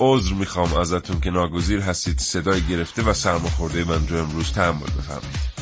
عذر می‌خوام ازتون که ناگزیر هستید صدای گرفته و سرماخورده من رو امروز تحمل بفرمایید.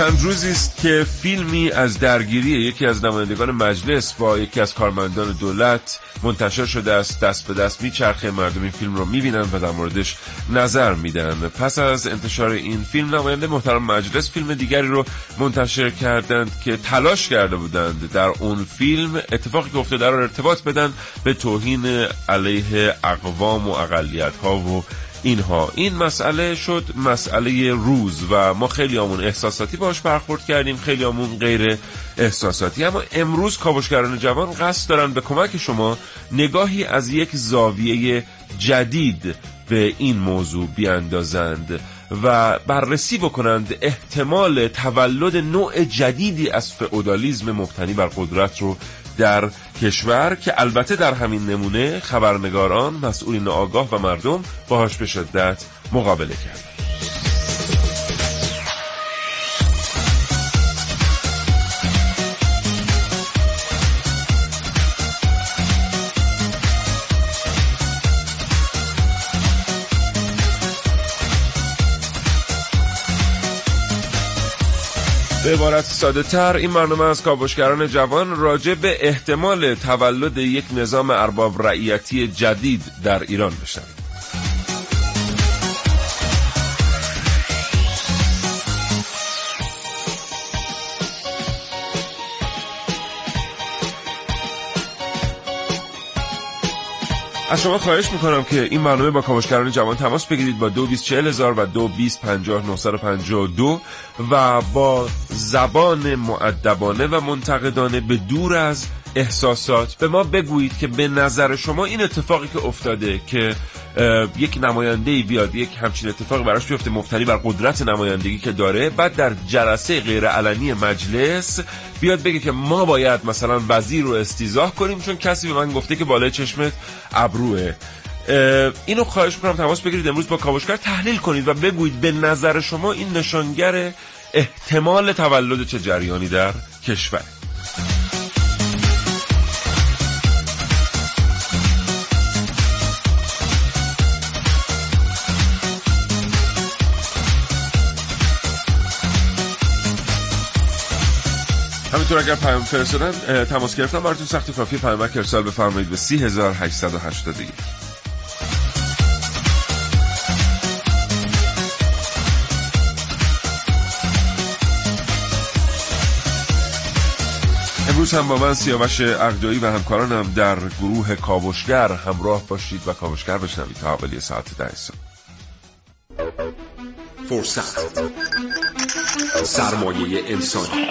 چند روزی است که فیلمی از درگیری یکی از نمایندگان مجلس با یکی از کارمندان دولت منتشر شده است. دست به دست میچرخه مردم این فیلم رو می‌بینن و در موردش نظر میدن. پس از انتشار این فیلم نماینده محترم مجلس فیلم دیگری رو منتشر کردند که تلاش کرده بودند در اون فیلم اتفاقی افتاده رو ارتباط بدن به توهین علیه اقوام و اقلیت ها و اینها. این مسئله شد مسئله روز و ما خیلی همون احساساتی باش برخورد کردیم خیلی همون غیر احساساتی. اما امروز کاوشگران جوان قصد دارن به کمک شما نگاهی از یک زاویه جدید به این موضوع بیاندازند و بررسی بکنند احتمال تولد نوع جدیدی از فئودالیزم مبتنی بر قدرت رو در کشور که البته در همین نمونه خبرنگاران مسئولین آگاه و مردم باهاش به شدت مقابله کرد. به عبارت ساده تر این برنامه از کاوشگران جوان راجع به احتمال تولد یک نظام ارباب رعیتی جدید در ایران بشنوید از شما خواهش می‌کنم که این برنامه با کاوشگران جوان تماس بگیرید با دو هزار و دو دو و با زبان معدبانه و منتقدانه به دور از احساسات به ما بگویید که به نظر شما این اتفاقی که افتاده که یک نماینده بیاد یک همچین اتفاقی براش بیفته مبتنی بر قدرت نمایندگی که داره بعد در جلسه غیر علنی مجلس بیاد بگه که ما باید مثلا وزیر رو استیزاه کنیم چون کسی به من گفته که بالای چشمت ابروه. اینو خواهش می‌کنم تماس بگیرید. امروز با کاوشگر تحلیل کنید و بگویید به نظر شما این نشانگر احتمال تولد چه جریانی در کشور؟ همینطور اگر پیام فرستادن تماس گرفتن براتون سخت کافی پیامک ارسال بفرمایید به 3881 امروز هم با من سیاوش اقدایی و همکارانم در گروه کاوشگر. همراه باشید و کاوشگر بشنوید تا حوالی ساعت ده فرصت. سرمایه انسانی.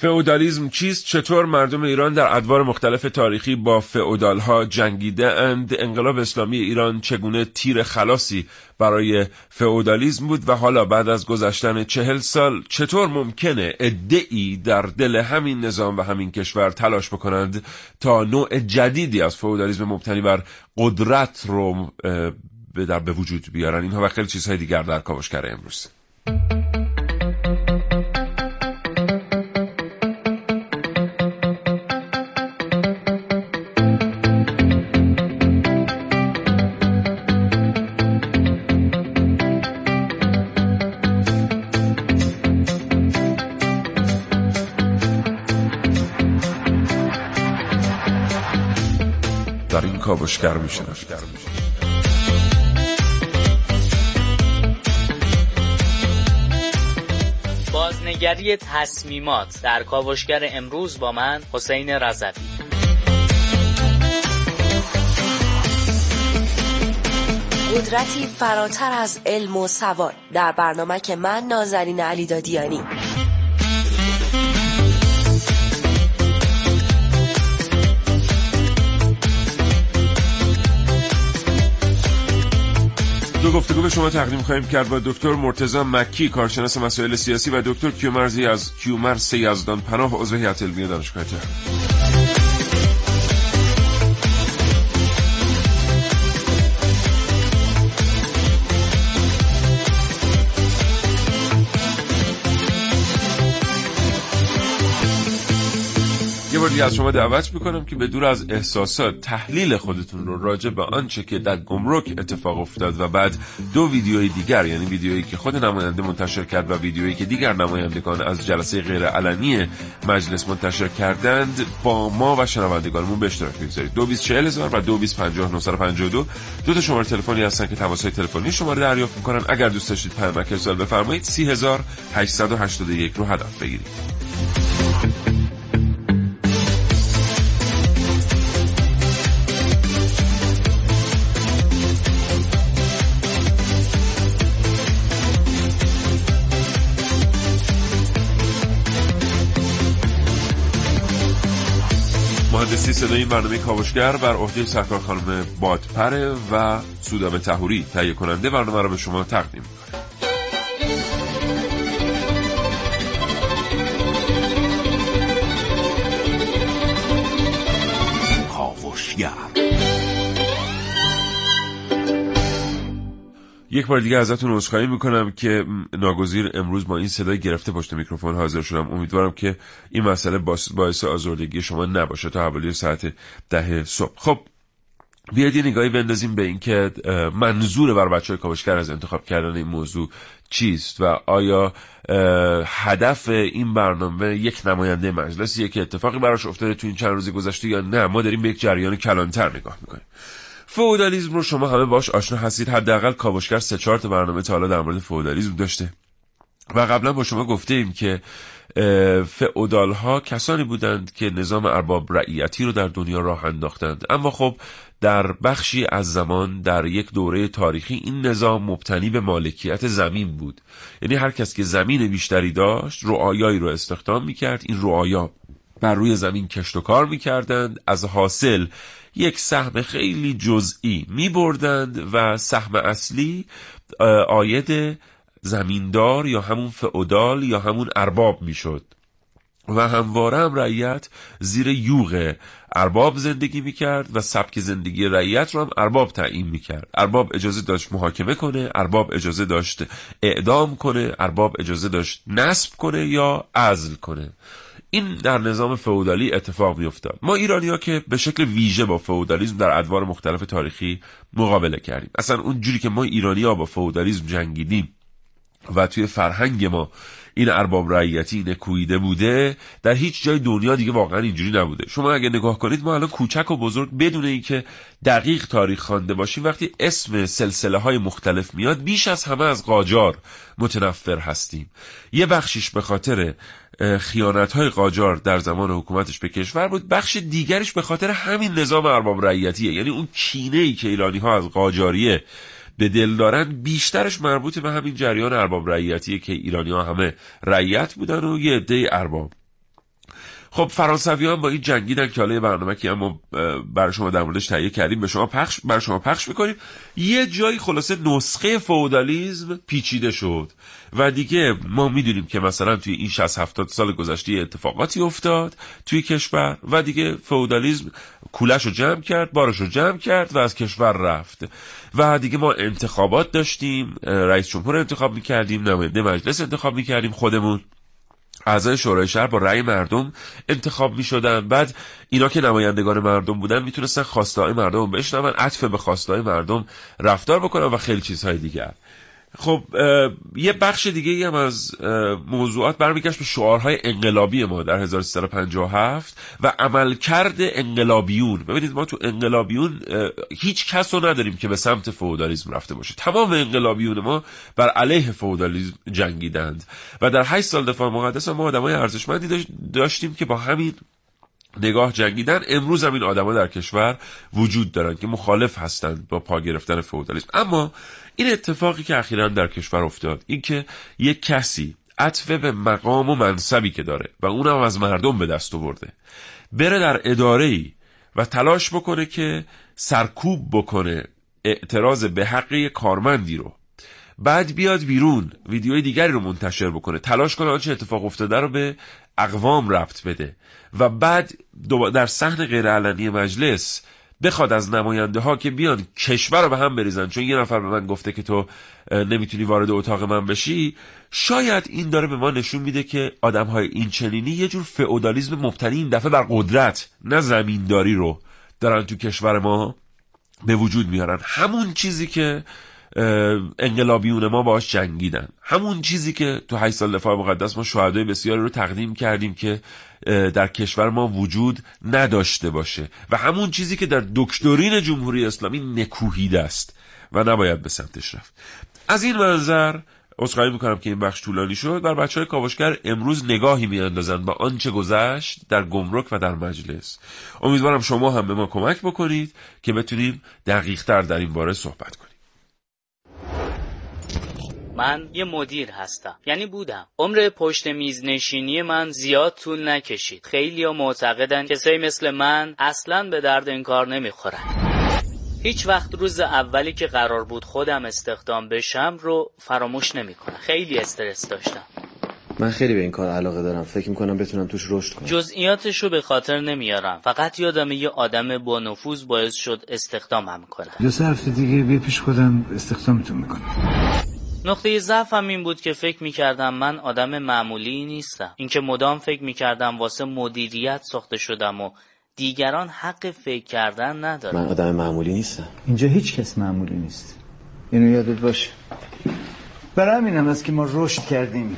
فئودالیسم چیست؟ چطور مردم ایران در ادوار مختلف تاریخی با ها جنگیده اند انقلاب اسلامی ایران چگونه تیر خلاصی برای فئودالیسم بود و حالا بعد از گذشتن چهل سال چطور ممکنه ادعی در دل همین نظام و همین کشور تلاش بکنند تا نوع جدیدی از فئودالیسم مبتنی بر قدرت رو به وجود بیارن؟ اینها و خیلی چیزهای دیگر در کاوشگر امروز. کاوشگر میشه بازنگری تصمیمات در کاوشگر امروز با من حسین رضوی. قدرتی فراتر از علم و سواد. در برنامه که من نازنین علی دو گفتگو به شما تقدیم خواهیم کرد با دکتر مرتزا مکی کارشناس مسائل سیاسی و دکتر کیومرزی از کیومرس یزدان پناه عضو هیئت علمی دانشگاه تهران. بار از شما دعوت می‌کنم که به دور از احساسات تحلیل خودتون رو راجع به آنچه که در گمرک اتفاق افتاد و بعد دو ویدیوی دیگر یعنی ویدیویی که خود نماینده منتشر کرد و ویدیویی که دیگر نمایندگان از جلسه غیر علنی مجلس منتشر کردند با ما و شنوندگانمون به اشتراک بگذارید 224000 و 225952 دو. تا شماره تلفنی هستن که تماسهای تلفنی شما رو دریافت می‌کنن. اگر دوست داشتید پیامک ارسال بفرمایید 30881 رو هدف بگیرید. مهندسی صدای این برنامه کاوشگر بر عهده سرکار خانم بادپره و سودابه تهوری تهیه کننده برنامه را به شما تقدیم یک بار دیگه ازتون عذرخواهی می‌کنم که ناگزیر امروز با این صدای گرفته پشت میکروفون حاضر شدم. امیدوارم که این مسئله باعث آزردگی شما نباشه تا حوالی ساعت ده صبح. خب بیاید یه نگاهی بندازیم به اینکه منظور بر بچه های کاوشگر از انتخاب کردن این موضوع چیست و آیا هدف این برنامه یک نماینده مجلسیه که اتفاقی براش افتاده تو این چند روز گذشته یا نه؟ ما داریم به یک جریان کلانتر نگاه می‌کنیم. فئودالیسم رو شما همه باش آشنا هستید. حداقل کاوشگر سه چهار تا برنامه تا حالا در مورد فئودالیسم داشته. و قبلا با شما گفته ایم که فئودال ها کسانی بودند که نظام ارباب رعیتی رو در دنیا راه انداختند. اما خب در بخشی از زمان در یک دوره تاریخی این نظام مبتنی به مالکیت زمین بود. یعنی هر کس که زمین بیشتری داشت رعایایی رو استخدام می‌کرد. این رعایا بر روی زمین کشت و کار می‌کردند. از حاصل یک سهم خیلی جزئی می بردند و سهم اصلی آید زمیندار یا همون فعودال یا همون ارباب می‌شد. و همواره هم رعیت زیر یوغ ارباب زندگی می‌کرد و سبک زندگی رعیت رو هم ارباب تعیین می‌کرد. ارباب اجازه داشت محاکمه کنه ارباب اجازه داشت اعدام کنه ارباب اجازه داشت نصب کنه یا عزل کنه. این در نظام فئودالی اتفاق میافتاد. ما ایرانی ها که به شکل ویژه با فئودالیسم در ادوار مختلف تاریخی مقابله کردیم. اصلا اون جوری که ما ایرانی ها با فئودالیسم جنگیدیم و توی فرهنگ ما این ارباب رعیتی نکویده بوده در هیچ جای دنیا دیگه واقعا اینجوری نبوده. شما اگه نگاه کنید ما الان کوچک و بزرگ بدون اینکه دقیق تاریخ خوانده باشیم وقتی اسم سلسله های مختلف میاد بیش از همه از قاجار متنفر هستیم. یه بخشیش به خاطر خیانت های قاجار در زمان حکومتش به کشور بود بخش دیگرش به خاطر همین نظام ارباب رعیتیه. یعنی اون کینه ای که ایرانی ها از قاجاریه به دل دارن بیشترش مربوط به همین جریان ارباب رعیتیه که ایرانی ها همه رعیت بودن و یه عده ارباب. خب فرانسویان با این جنگیدن که حالا برنامه که اما برای شما در موردش تهیه کردیم به شما پخش برای شما پخش می‌کنیم. یه جایی خلاصه نسخه فودالیزم پیچیده شد و دیگه ما می‌دونیم که مثلا توی این 60 70 سال گذشته اتفاقاتی افتاد توی کشور و دیگه فودالیزم کولش رو جمع کرد بارش رو جمع کرد و از کشور رفت. و دیگه ما انتخابات داشتیم رئیس جمهور انتخاب می‌کردیم نماینده مجلس انتخاب می‌کردیم خودمون. اعضای شورای شهر با رأی مردم انتخاب می شدن بعد اینا که نمایندگان مردم بودن می‌تونستن خواستای مردم بشنون عطف به خواستای مردم رفتار بکنن و خیلی چیزهای دیگر. خب یه بخش دیگه هم از موضوعات برمیگشت به شعارهای انقلابی ما در 1357 و عملکرد انقلابیون. ببینید ما تو انقلابیون هیچ کس رو نداریم که به سمت فودالیزم رفته باشه. تمام انقلابیون ما بر علیه فودالیزم جنگیدند و در 8 سال دفاع مقدس ما آدمای ارزشمندی داشتیم که با همین نگاه جنگیدن امروز هم این آدما در کشور وجود دارن که مخالف هستند با پا گرفتن فودالیسم اما این اتفاقی که اخیرا در کشور افتاد این که یک کسی عطفه به مقام و منصبی که داره و اونم از مردم به دست آورده بره در اداره ای و تلاش بکنه که سرکوب بکنه اعتراض به حقی کارمندی رو. بعد بیاد بیرون ویدیوی دیگری رو منتشر بکنه تلاش کنه آنچه اتفاق افتاده رو به اقوام ربط بده. و بعد در صحن غیرعلنی مجلس بخواد از نماینده ها که بیان کشور رو به هم بریزن. چون یه نفر به من گفته که تو نمی‌تونی وارد اتاق من بشی. شاید این داره به ما نشون میده که آدم های این چنینی یه جور فئودالیسم مبتنی این دفعه بر قدرت نه زمینداری رو دارن تو کشور ما به وجود میارن. همون چیزی که انقلابیون ما باش جنگیدن. همون چیزی که تو 8 سال دفاع مقدس ما شهدای بسیاری رو تقدیم کردیم که در کشور ما وجود نداشته باشه. و همون چیزی که در دکترین جمهوری اسلامی نکوهیده است و نباید به سمتش رفت. از این منظر اصخایی می‌کنم که این بخش طولانی شد. بر بچه های کاوشگر امروز نگاهی میاندازند با آنچه گذشت در گمرک و در مجلس. امیدوارم شما هم به ما کمک بکنید که بتونیم دقیقتر در این باره صحبت کنیم. من یه مدیر هستم. یعنی بودم. عمر پشت میز نشینی من زیاد طول نکشید. خیلی ها معتقدن کسایی مثل من اصلا به درد این کار نمی‌خورن. هیچ وقت روز اولی که قرار بود خودم استخدام بشم رو فراموش نمی‌کنم. خیلی استرس داشتم. من خیلی به این کار علاقه دارم. فکر می‌کنم بتونم توش رشد کنم. جزئیاتش رو به خاطر نمیارم. فقط یادم یه آدم با نفوذ باعث شد استخدامم کنم. دو سه هفته دیگه بیا پیش خودم استخدامتون می‌کنم. نقطه ضعفم این بود که فکر می‌کردم من آدم معمولی نیستم. اینکه مدام فکر می‌کردم واسه مدیریت ساخته شدم و دیگران حق فکر کردن ندارن. من آدم معمولی نیستم. اینجا هیچ کس معمولی نیست. اینو یادت باشه. برای همین هم است که ما رشد کردیم.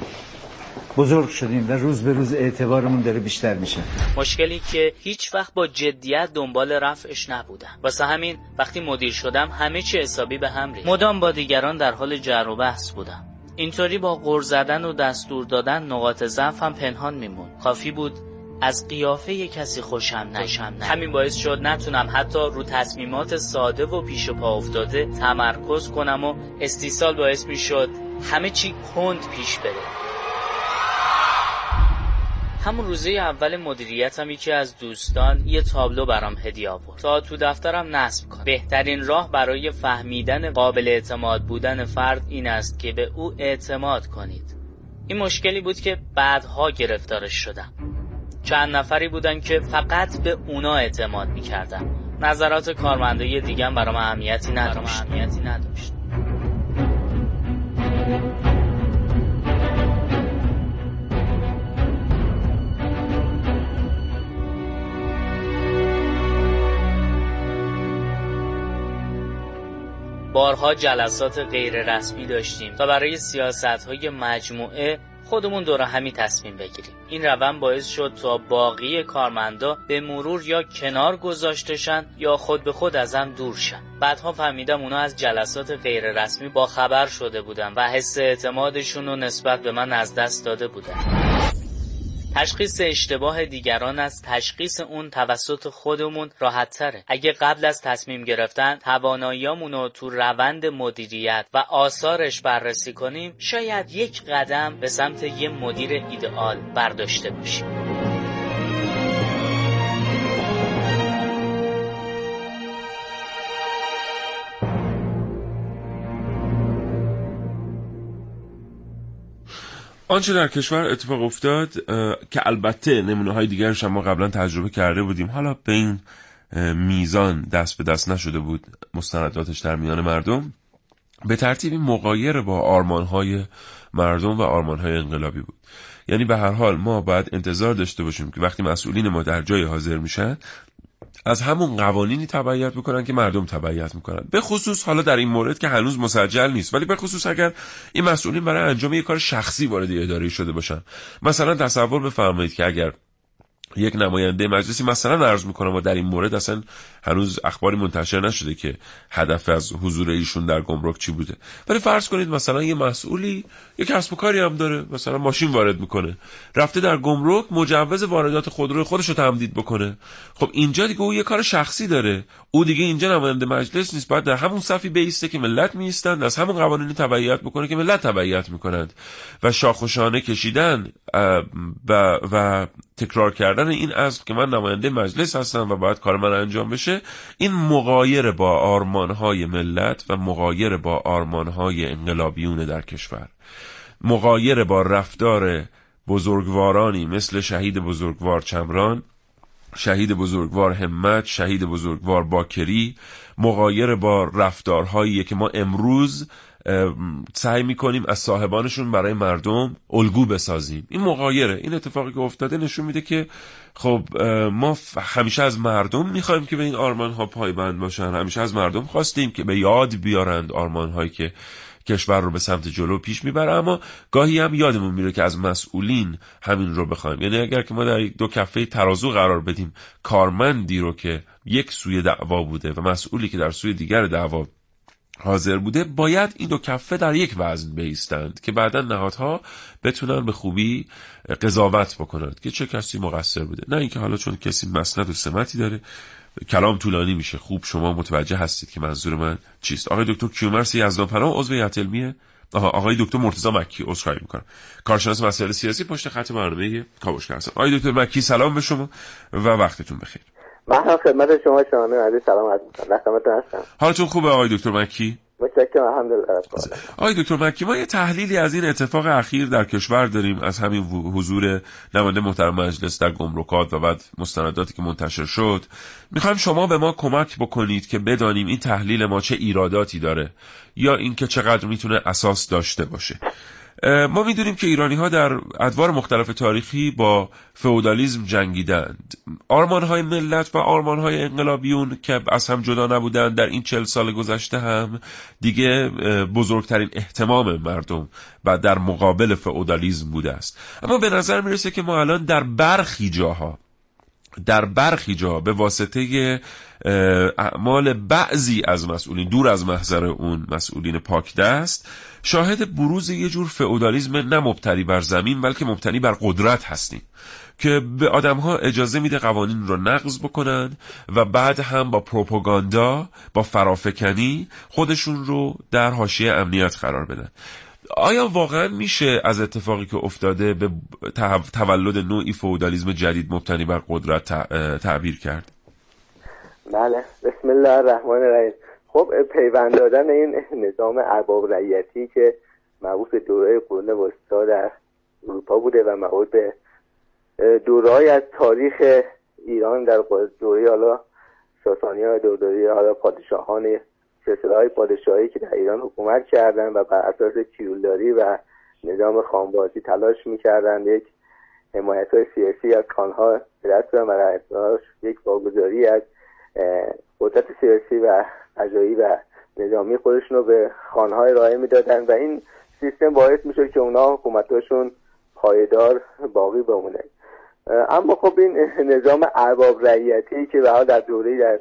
بزرگ شدیم و روز به روز اعتبارمون داره بیشتر میشه. مشکلی که هیچ وقت با جدیت دنبال رفعش نبودم. واسه همین وقتی مدیر شدم همه چی حسابی به هم ریخت. مدام با دیگران در حال جر و بحث بودم. اینطوری با غر زدن و دستور دادن نقاط ضعفم پنهان میمون. کافی بود از قیافه کسی خوشم نشم همین باعث شد نتونم حتی رو تصمیمات ساده و پیش پا افتاده تمرکز کنم و استیصال باعث می‌شد همه چی کند پیش بره. همون روزه اول مدیریتم یکی از دوستان یه تابلو برام هدیه آورد. تا تو دفترم نصب کنم. بهترین راه برای فهمیدن قابل اعتماد بودن فرد این است که به او اعتماد کنید. این مشکلی بود که بعدها گرفتارش شدم. چند نفری بودن که فقط به اونا اعتماد می‌کردم نظرات کارمندای دیگه برام اهمیتی نداشت. نداشت. بارها جلسات غیر رسمی داشتیم تا برای سیاست های مجموعه خودمون دور همی تصمیم بگیریم. این روند باعث شد تا باقی کارمندا به مرور یا کنار گذاشتشن یا خود به خود ازم دور شن. بعدها فهمیدم اونا از جلسات غیر رسمی با خبر شده بودن و حس اعتمادشون رو نسبت به من از دست داده بودن. تشخیص اشتباه دیگران از تشخیص اون توسط خودمون راحت تره. اگه قبل از تصمیم گرفتن تواناییامون رو تو روند مدیریت و آثارش بررسی کنیم شاید یک قدم به سمت یه مدیر ایدئال برداشته باشیم. آنچه در کشور اتفاق افتاد که البته نمونه های دیگرش ما قبلا تجربه کرده بودیم. حالا به این میزان دست به دست نشده بود مستنداتش در میان مردم. به ترتیبی مقایر با آرمان های مردم و آرمان های انقلابی بود. یعنی به هر حال ما باید انتظار داشته باشیم که وقتی مسئولین ما در جای حاضر میشن از همون قوانینی تبعیت می‌کنن که مردم تبعیت می‌کنن. به خصوص حالا در این مورد که هنوز مسجل نیست. ولی به خصوص اگر این مسئولین برای انجام یک کار شخصی وارد اداره شده باشن. مثلا تصور بفرمایید که اگر یک نماینده مجلسی مثلا عرض می‌کنم و در این مورد اصلا هنوز اخباری منتشر نشده که هدف از حضور ایشون در گمرک چی بوده. ولی فرض کنید مثلا یه مسئولی یه کسب و کاری هم داره مثلا ماشین وارد می‌کنه. رفته در گمرک مجوز واردات خودرو خودش رو تمدید بکنه. خب اینجا دیگه او یه کار شخصی داره. او دیگه اینجا نماینده مجلس نیست. باید در همون صفی بیسته که ملت میستند از همون قوانینی تبعیت بکنه که ملت تبعیت می‌کنند. و شاخوشانه کشیدن و, و تکرار کردن این از که من نماینده مجلس هستم و باید کار من انجام بشه این مقایر با آرمانهای ملت و مقایر با آرمانهای انقلابیون در کشور. مقایر با رفتار بزرگوارانی مثل شهید بزرگوار چمران شهید بزرگوار همت شهید بزرگوار باکری مقایر با رفتارهایی که ما امروز سعی می‌کنیم از صاحبانشون برای مردم الگو بسازیم. این مقایره این اتفاقی که افتاده نشون میده که خب ما همیشه از مردم می‌خوایم که به این آرمان ها پایبند باشن. همیشه از مردم خواستیم که به یاد بیارند آرمان هایی که کشور رو به سمت جلو پیش می‌بره. اما گاهی هم یادمون میره که از مسئولین همین رو بخوایم. یعنی اگر که ما در دو کفه ترازو قرار بدیم کارمندی رو که یک سوی دعوا بوده و مسئولی که در سوی دیگر دعوا حاضر بوده باید این دو کفه در یک وزن بیستند که بعدا نهادها بتونن به خوبی قضاوت بکنند که چه کسی مقصر بوده. نه اینکه حالا چون کسی مسند و سمتی داره کلام طولانی میشه. خوب شما متوجه هستید که منظور من چیست. آقای دکتر کیومرس یزدان پناه عضو هیئت علمیه. آها آقای دکتر مرتضی مکی عذرخواهی می‌کنم. کارشناس مسائل سیاسی پشت خط برنامه کاوشگر هستم. آقای دکتر مکی سلام به شما و وقتتون بخیر. من هم خدمت شما شانه عزیز سلام عرض می‌کنم. هستم. حالتون خوبه آقای دکتر مکی؟ متشکرم الحمدلله. آقای دکتر مکی ما یه تحلیلی از این اتفاق اخیر در کشور داریم از همین حضور نماینده محترم مجلس در گمرکات و بعد مستنداتی که منتشر شد. می‌خوایم شما به ما کمک بکنید که بدانیم این تحلیل ما چه ایراداتی داره یا اینکه چقدر می‌تونه اساس داشته باشه. ما می‌دونیم که ایرانی ها در ادوار مختلف تاریخی با فئودالیسم جنگیدند. آرمان های ملت و آرمان های انقلابیون که از هم جدا نبودند در این چل سال گذشته هم دیگه بزرگترین احتمام مردم و در مقابل فئودالیسم بوده است. اما به نظر می‌رسه که ما الان در برخی جاها در برخی جا به واسطه اعمال بعضی از مسئولین دور از محضر اون مسئولین پاک دست شاهد بروز یه جور فئودالیسم نه مبتنی بر زمین بلکه مبتنی بر قدرت هستیم که به آدم ها اجازه میده قوانین رو نقض بکنن و بعد هم با پروپاگاندا با فرافکنی خودشون رو در حاشیه امنیت قرار بدن. آیا واقعا میشه از اتفاقی که افتاده به تولد نوعی فودالیزم جدید مبتنی بر قدرت تعبیر کرد؟ بله بسم الله الرحمن الرحیم. خب پیوند دادن این نظام ارباب رعیتی که مربوط به دوره قرون وسطا در اروپا بوده و مربوط به دورهای از تاریخ ایران در دوره حالا ساسانی های دوره حالا پادشاهان سلسله های پادشاهی که در ایران حکومت کردن و بر اساس کیولداری و نظام خانبازی تلاش می‌کردن یک حمایت های سیاسی از کانها به دست و یک واگذاری از قدرت سیاسی و عجایی و نظامی خودشون رو به خانهای راه می‌دادن و این سیستم باعث میشه که اونا حکومتاشون پایدار باقی بمونه. اما خب این نظام ارباب رعیتی که به در دوره در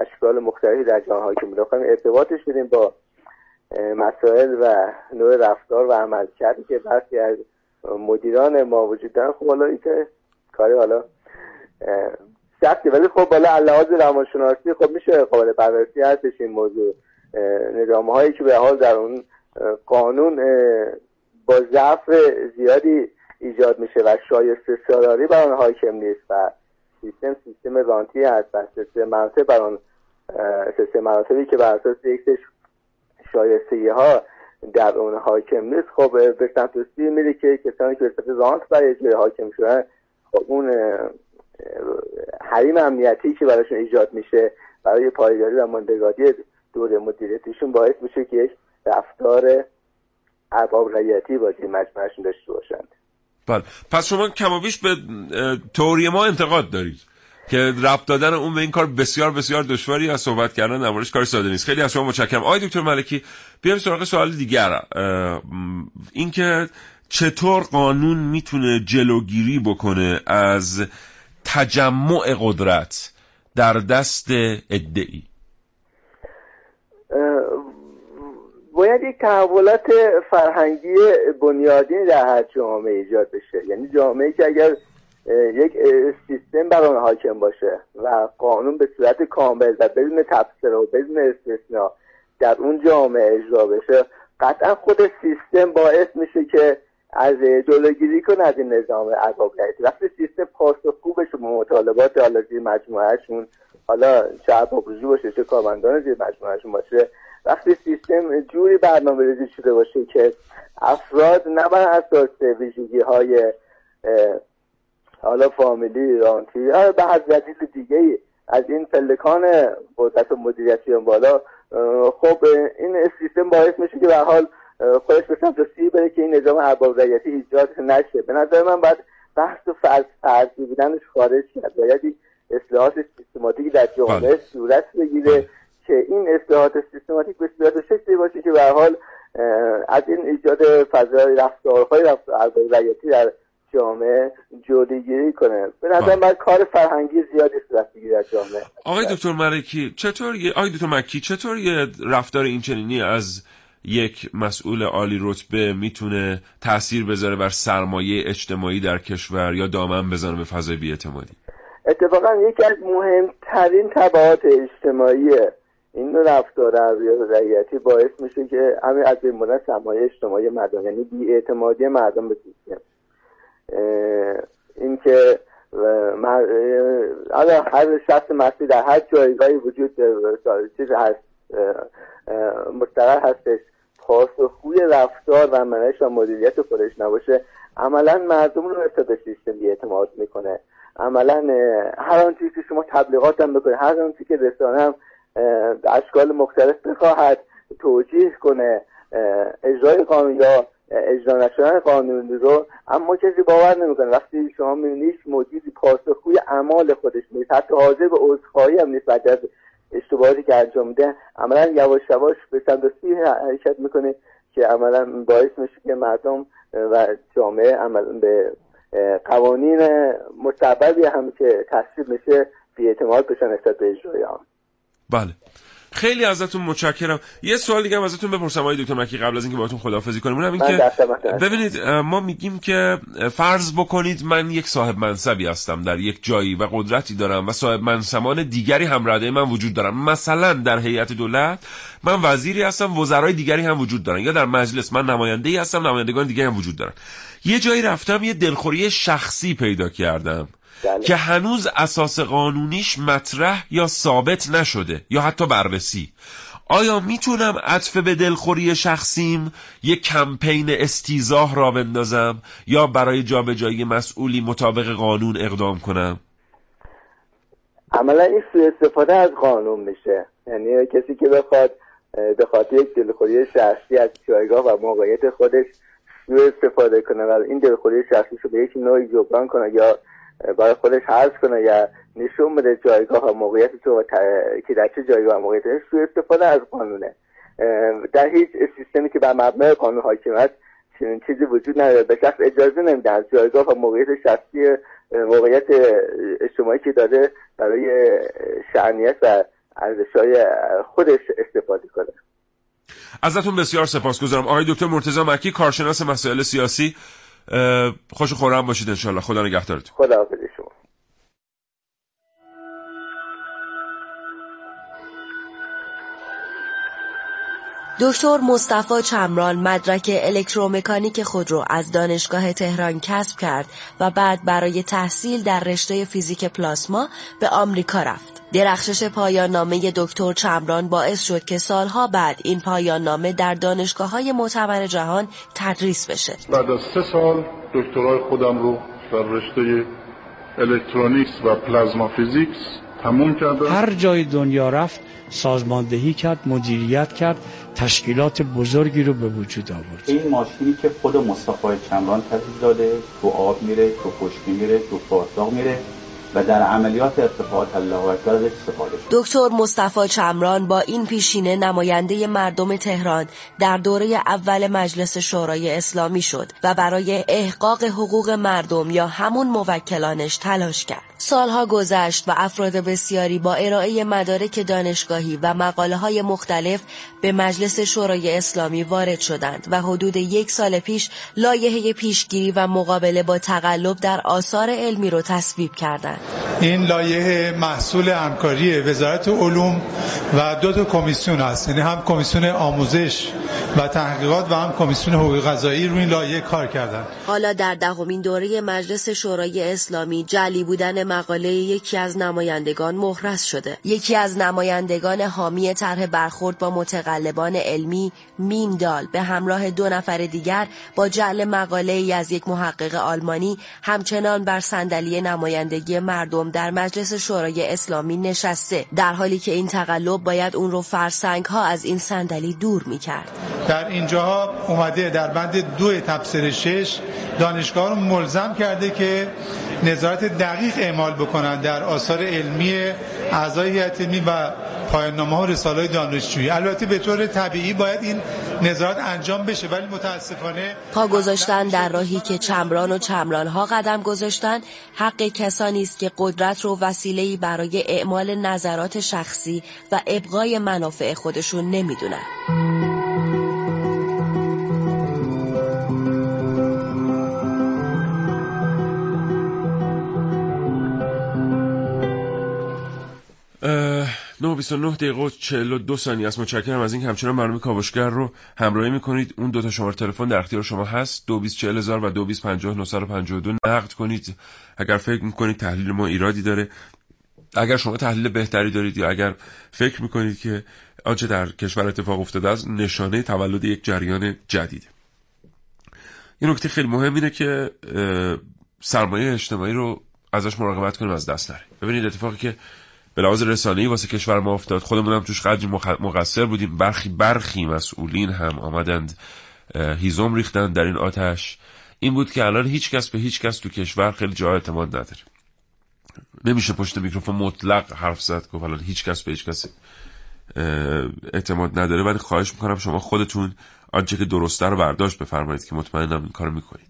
اشکال مختلفی در جهان حاکم بوده ارتباطش بدیم با مسائل و نوع رفتار و عمل کردی که برخی از مدیران ما وجود دارن خب حالا کاری حالا سختی ولی خب بالا لحاظ روانشناسی خب میشه قابل بررسی هستش این موضوع. نظام هایی که به حال در اون قانون با ضعف زیادی ایجاد میشه و شایسته سالاری بر آن حاکم نیست و سیستم سیستم رانتی هست و سیستم مراتب بر آن سیستم مراتبی که بر اساس یک شایستگی ها در اون حاکم نیست خب به سمت میره که کسانی که به رانت برای اجرای حاکم شدن خب اون حریم امنیتی که براشون ایجاد میشه برای پایداری و ماندگاری دوره مدیریتیشون باعث میشه که یک رفتار ارباب رعیتی با مجموعهشون داشته باشند. بله. پس شما کمابیش به توری ما انتقاد دارید که ربط دادن اون به این کار بسیار بسیار دشواری از صحبت کردن در کار ساده نیست. خیلی از شما متشکرم. آقای دکتر ملکی بیایم سراغ سوال دیگر. اینکه چطور قانون می‌تونه جلوگیری بکنه از تجمع قدرت در دست ادعی. باید یک تحولات فرهنگی بنیادین در هر جامعه ایجاد بشه. یعنی جامعه که اگر یک سیستم بر آن حاکم باشه و قانون به صورت کامل و بدون تفسیر و بدون استثنا در اون جامعه اجرا بشه قطعا خود سیستم باعث میشه که از جلوگیری کنه از این نظام ارباب وقتی سیستم پاسخگو بشه به مطالبات حالا زیر مجموعهشون حالا چه ارباب باشه چه کارمندان زیر مجموعهشون باشه. وقتی سیستم جوری برنامه ریزی شده باشه که افراد نه بر اساس ویژگی های حالا فامیلی رانتی به حضرت دیگه از این پلکان قدرت مدیریتی بالا خب این سیستم باعث میشه که به حال خودش به سمت بره که این نظام ارباب رعیتی ایجاد نشه. به نظر من باید بحث و فرض فرضی بودنش خارج کرد. باید اصلاحات سیستماتیکی در جامعه بله. صورت بگیره که این اصلاحات سیستماتیک به صورت شکلی باشه که به حال از این ایجاد فضای رفتارهای رفتار رعیتی در جامعه جلوگیری کنه. به نظر من کار فرهنگی زیادی صورت بگیره در جامعه. آقای دکتر ملکی چطور آقای دکتر مکی چطور یه رفتار اینچنینی از یک مسئول عالی رتبه می‌تونه تاثیر بذاره بر سرمایه اجتماعی در کشور یا دامن بزنه به فضای بیاعتمادی؟ اتفاقا یکی از مهمترین تبعات اجتماعی این رفتار رعیتی باعث میشه که همین از این مدت سرمایه اجتماعی مردم یعنی بیاعتمادی مردم به سیستم اینکه حالا هر شخص مسیح در هر جایگاهی وجود چیز هست مستقر هستش. پاسخگوی رفتار و منش و مدیریت خودش نباشه. عملا مردم رو به سیستم اعتماد می‌کنه. عملا هر آن چیزی که شما تبلیغات هم بکنه هر چیزی که رسانه هم اشکال مختلف بخواهد توجیه کنه اجرای قانون یا اجرا نشدن قانون رو اما کسی باور نمی‌کنه. وقتی شما می‌بینید موجودی پاسخگوی اعمال خودش نیست. حتی حاضر به عذرخواهی هم نیست. اشتباهاتی که انجام میده عملا یواش یواش به سمت حرکت می‌کنه که عملا باعث میشه که مردم و جامعه عملا به قوانین مستقبلی هم که تصویب میشه اعتماد بشن نسبت به اجرای آن بله. خیلی ازتون متشکرم. یه سوال دیگه هم ازتون بپرسم آقای دکتر مکی قبل از اینکه باهاتون خداحافظی کنیم. اونم این که ببینید ما میگیم که فرض بکنید من یک صاحب منصبی هستم در یک جایی و قدرتی دارم و صاحب منصبان دیگری هم رده من وجود دارم مثلا در هیئت دولت من وزیری هستم وزرای دیگری هم وجود دارن. یا در مجلس من نماینده ای هستم نمایندگان دیگری هم وجود دارن. یه جایی رفتم یه دلخوری شخصی پیدا کردم. بله. که هنوز اساس قانونیش مطرح یا ثابت نشده یا حتی بررسی. آیا می‌تونم عطف به دلخوری شخصیم؟ یک کمپین استیزاه را بندازم یا برای جابجایی مسئولی مطابق قانون اقدام کنم؟ عملا این سوء استفاده از قانون میشه. یعنی کسی که بخواد به خاطر یک دلخوری شخصی از جایگاه و موقعیت خودش سوء استفاده کنه و این دلخوری شخصی رو به یک نوعی جبران کنه یا برای خودش حذف کنه یا نشون بده جایگاه و موقعیت تو که در چه جایگاه و موقعیت سوء استفاده از قانونه. در هیچ سیستمی که بر مبنای قانون حاکم است چنین چیزی وجود نداره. به شخص اجازه نمیده از جایگاه و موقعیت شخصی موقعیت اجتماعی که داره برای شعنیت و ارزشهای خودش استفاده کنه. ازتون بسیار سپاسگزارم. آقای دکتر مرتضی مکی کارشناس مسائل سیاسی خوش خورم باشید انشالله خدا نگهدارتون. خدا دکتر مصطفی چمران مدرک الکترومکانیک خود را از دانشگاه تهران کسب کرد و بعد برای تحصیل در رشته فیزیک پلاسما به آمریکا رفت. درخشش پایان نامه دکتر چمران باعث شد که سالها بعد این پایان نامه در دانشگاه های معتبر جهان تدریس بشه. بعد از سه سال دکترای خودم رو در رشته electronics و plasma physics تموم کردم هر جای دنیا رفت سازماندهی کرد مدیریت کرد تشکیلات بزرگی رو به وجود آورد. این ماشینی که خود مصطفی چمران تز داده تو آب میره تو خشکی میره تو فارساق میره و در عملیات ارتفاعات الله اکبر استفاده شد دکتر مصطفی چمران با این پیشینه نماینده مردم تهران در دوره اول مجلس شورای اسلامی شد و برای احقاق حقوق مردم یا همون موکلانش تلاش کرد. سالها گذشت و افراد بسیاری با ارائه مدارک دانشگاهی و مقاله های مختلف به مجلس شورای اسلامی وارد شدند و حدود یک سال پیش لایحه پیشگیری و مقابله با تقلب در آثار علمی رو تصویب کردند. این لایحه محصول همکاری وزارت علوم و دو تا کمیسیون است. یعنی هم کمیسیون آموزش و تحقیقات و هم کمیسیون حقوق غذایی روی این لایحه کار کردند. حالا در دهمین دوره مجلس شورای اسلامی جلی بودن مقاله یکی از نمایندگان محرز شده. یکی از نمایندگان حامی طرح برخورد با متقلبان علمی میندال به همراه دو نفر دیگر با جعل مقاله ای از یک محقق آلمانی همچنان بر صندلی نمایندگی مردم در مجلس شورای اسلامی نشسته در حالی که این تقلب باید اون رو فرسنگ ها از این صندلی دور می کرد. در اینجاها اومده در بند دو تبصره شش دانشگاه رو ملزم کرده که نظارت دقیق اعمال بکنند در آثار علمی اعضای هیئت علمی و پایان‌نامه ها و رساله دانشجویی. البته به طور طبیعی باید این نظارت انجام بشه ولی متاسفانه پا گذاشتن در راهی که چمران و چمران ها قدم گذاشتن حق کسانی است که قدرت رو وسیله‌ای برای اعمال نظرات شخصی و ابقای منافع خودشون نمی‌دونن. 29 دقیقه و 42 ثانیه است. متشکرم از این همچنان برنامه کاوشگر رو همراهی می‌کنید. اون دو تا شماره تلفن در اختیار شما هست. 224000 و 2250 نقد کنید. اگر فکر می‌کنید تحلیل ما ایرادی داره. اگر شما تحلیل بهتری دارید یا اگر فکر می‌کنید که آنچه در کشور اتفاق افتاده از نشانه تولد یک جریان جدید. این نکته خیلی مهم اینه که سرمایه اجتماعی رو ازش مراقبت کنیم از دست نره ببینید اتفاقی که به لحاظ رسانه‌ای واسه کشور ما افتاد. خودمون هم توش قدری مقصر بودیم. برخی برخی مسئولین هم آمدند هیزم ریختن در این آتش. این بود که الان هیچ کس به هیچ کس تو کشور خیلی جا اعتماد نداره. نمیشه پشت میکروفون مطلق حرف زد گفت الان هیچ کس به هیچ کس اعتماد نداره. ولی خواهش می‌کنم شما خودتون آنچه که درسته رو برداشت بفرمایید که مطمئنم این کارو می‌کنید.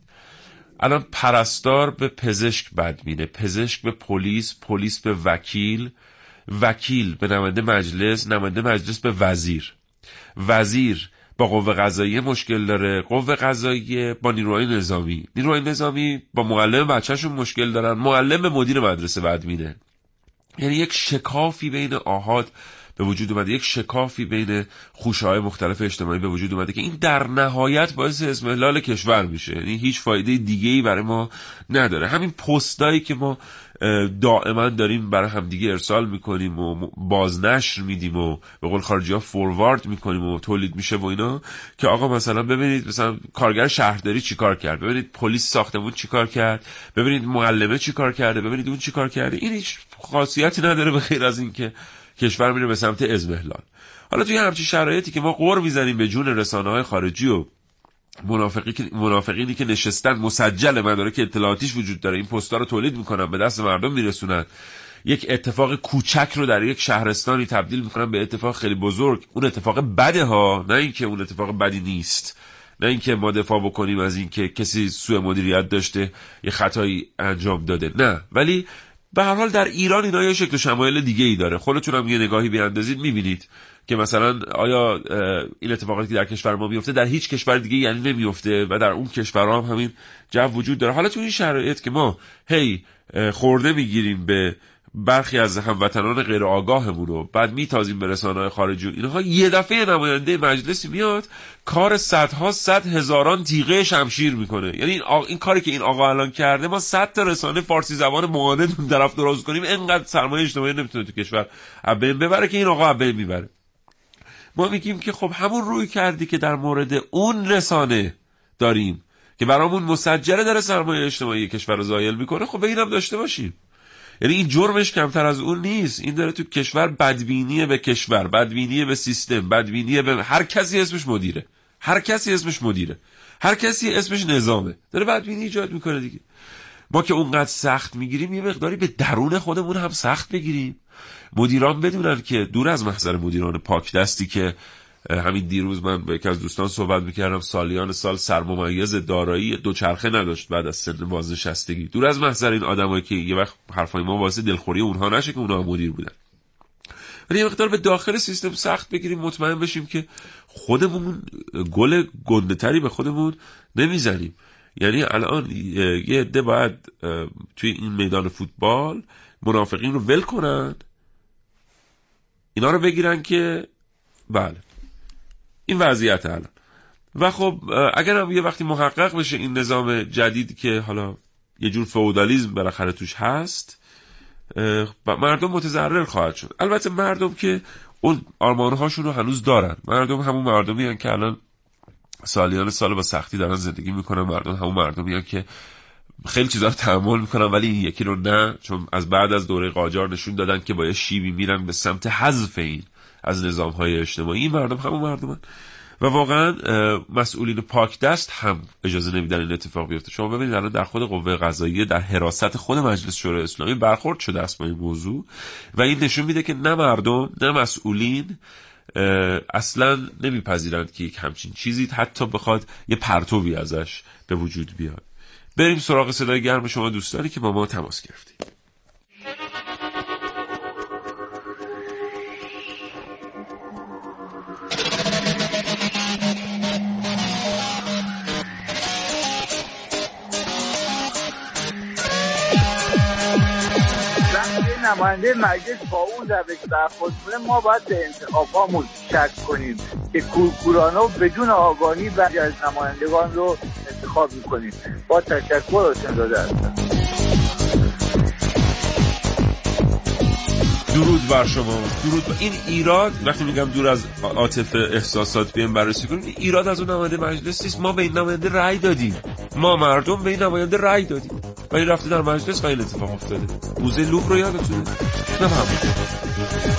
الان پرستار به پزشک بدبینه پزشک به پلیس پلیس به وکیل. وکیل به نماینده مجلس نماینده مجلس به وزیر. وزیر با قوه قضاییه مشکل داره قوه قضاییه با نیروهای نظامی. نیروهای نظامی با معلم بچهشون مشکل دارن معلم مدیر مدرسه بدبینه یعنی یک شکافی بین آهاد به وجود اومده. یک شکافی بین خوشه های مختلف اجتماعی به وجود اومده که این در نهایت باعث اسمحلال کشور میشه. یعنی هیچ فایده دیگه ای برای ما نداره. همین پستایی که ما دائما داریم برای همدیگه ارسال می‌کنیم و بازنشر میدیم و به قول خارجی ها فوروارد می‌کنیم و تولید میشه و اینا که آقا مثلا ببینید مثلا کارگر شهرداری چیکار کرد؟ ببینید پلیس ساختمون چیکار کرد؟ ببینید معلمه چیکار کرده؟ ببینید اون چیکار کرده؟ این هیچ خاصیتی نداره به غیر از اینکه کشور میره به سمت ازمهلال حالا توی همچین شرایطی که ما قور می‌زنیم به جون رسانه های خارجی و منافقینی که نشستن مسجل مدارک اطلاعاتیش وجود داره. این پستا رو تولید می‌کنن به دست مردم میرسونن. یک اتفاق کوچک رو در یک شهرستانی تبدیل می‌کنن به اتفاق خیلی بزرگ. اون اتفاق بده ها نه اینکه اون اتفاق بدی نیست. نه اینکه ما دفاع بکنیم از اینکه کسی سوء مدیریت داشته یه خطایی انجام داده. نه. ولی به هر حال در ایران اینا یه شکل شمایل دیگه ای داره. خودتون هم یه نگاهی بیاندازید می‌بینید که مثلا آیا این اتفاقاتی که در کشور ما میفته در هیچ کشور دیگه یعنی نمیفته و در اون کشورها هم همین جو وجود داره. حالا تو این شرایط که ما هی خورده می‌گیریم به برخی از هموطنان غیر آگاهمون رو بعد میتازیم به رسانه خارجی اینها یه دفعه نماینده مجلسی میاد کار صدها صد هزاران تیغه شمشیر می‌کنه. یعنی این, این کاری که این آقا الان کرده ما صد تا رسانه فارسی زبان معاند طرف درست کنیم انقدر سرمایه اجتماعی نمی‌تونه تو کشور بین ببره که این آقا بین می‌بره. ما میگیم که خب همون روی کردی که در مورد اون رسانه داریم که برامون مسجره داره سرمایه اجتماعی کشور رو زایل می‌کنه خب به اینم داشته باشیم. یعنی این جرمش کمتر از اون نیست. این داره تو کشور بدبینی به کشور بدبینی به سیستم بدبینی به هر کسی اسمش مدیره. هر کسی اسمش مدیره. هر کسی اسمش نظامه. داره بدبینی ایجاد می‌کنه دیگه. ما که اونقدر سخت می‌گیریم یه مقداری به درون خودمون هم سخت بگیریم. مدیران بدونن که دور از محضر مدیران پاک دستی که همین دیروز من با یکی از دوستان صحبت می‌کردم. سالیان سال سرممیز دارایی دوچرخه نداشت بعد از سن بازنشستگی. دور از محضر این آدمایی که یه وقت حرفای ما واسه دلخوری اونها نشه که اونها مدیر بودن. ولی یه مقدار به داخل سیستم سخت بگیریم مطمئن بشیم که خودمون گل گندهتری به خودمون نمی‌زنیم. یعنی الان یه عده باید توی این میدان فوتبال منافقین رو ول کنن اینا رو بگیرن که بله. این وضعیت الان. و خب اگر یه وقتی محقق بشه این نظام جدید که حالا یه جور فودالیزم بالاخره توش هست مردم متضرر خواهد شد. البته مردم که اون آرمانهاشون رو هنوز دارن. مردم همون مردمی هن که الان سالیان سال با سختی دارن زندگی می‌کنن. مردم همون مردمی هن که خیلی چیزا رو تحمل می‌کنن ولی این یکی رو نه چون از بعد از دوره قاجار نشون دادن که با شیبی میرن به سمت حذف این از نظام های اجتماعی. این مردم همون مردمن و واقعا مسئولین پاک دست هم اجازه نمیدن این اتفاق بیفته. شما ببینید الان در خود قوه قضاییه در حراست خود مجلس شورای اسلامی برخورد شده است با این موضوع. و این نشون میده که نه مردم نه مسئولین اصلا نمیپذیرند که یک همچین چیزی حتی بخواد یه پرتوی ازش به وجود بیاد. بریم سراغ صدای گرم شما دوستانی که با ما تماس گرفتید. نماینده مجلس با اون روش برخورد کنه ما باید به انتخابامون شک کنیم که کورکورانو بدون آگانی بعضی از نمایندگان رو انتخاب می‌کنیم. با تشکر حسین داده هستم. درود بر شما. درود بر... این ایراد وقتی میگم دور از عاطفه احساسات بیام بررسی کنیم ایراد از اون نماینده مجلس نیست. ما به این نماینده رأی دادیم. ما مردم به این نماینده رأی دادیم. ولی رفته در مجلس این اتفاق افتاده. موزه لوب رو یادتونه؟ نه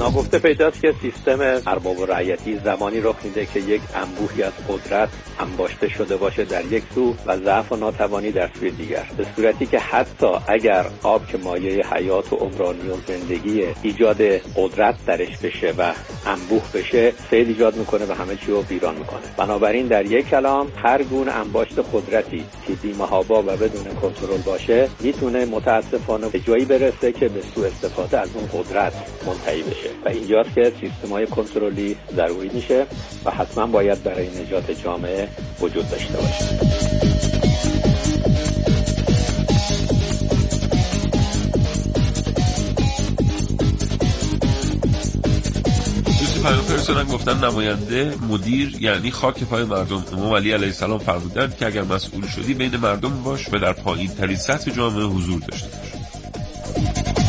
ناگفته پیداست که سیستم ارباب و رعیتی زمانی رخ میده که یک انبوهی از قدرت انباشته شده باشه در یک سو و ضعف و ناتوانی در سوی دیگر. به صورتی که حتی اگر آب که مایه حیات و عمرانی و زندگی ایجاد قدرت درش بشه و انبوه بشه سیل ایجاد می‌کنه و همه چی رو ویران می‌کنه. بنابراین در یک کلام هر گونه انباشت قدرتی که بیمهابا و بدون کنترل باشه می‌تونه متاسفانه به جایی برسه که به سوء استفاده از اون قدرت منتهی بشه. و اینجاست که سیستم های کنترلی ضروری میشه و حتما باید برای نجات جامعه وجود داشته باشه. پیام فرستادن گفتن نماینده مدیر یعنی خاک پای مردم. امام علی علیه السلام فرمودند که اگر مسئول شدی بین مردم باش و در پایین ترین سطح جامعه حضور داشته باش.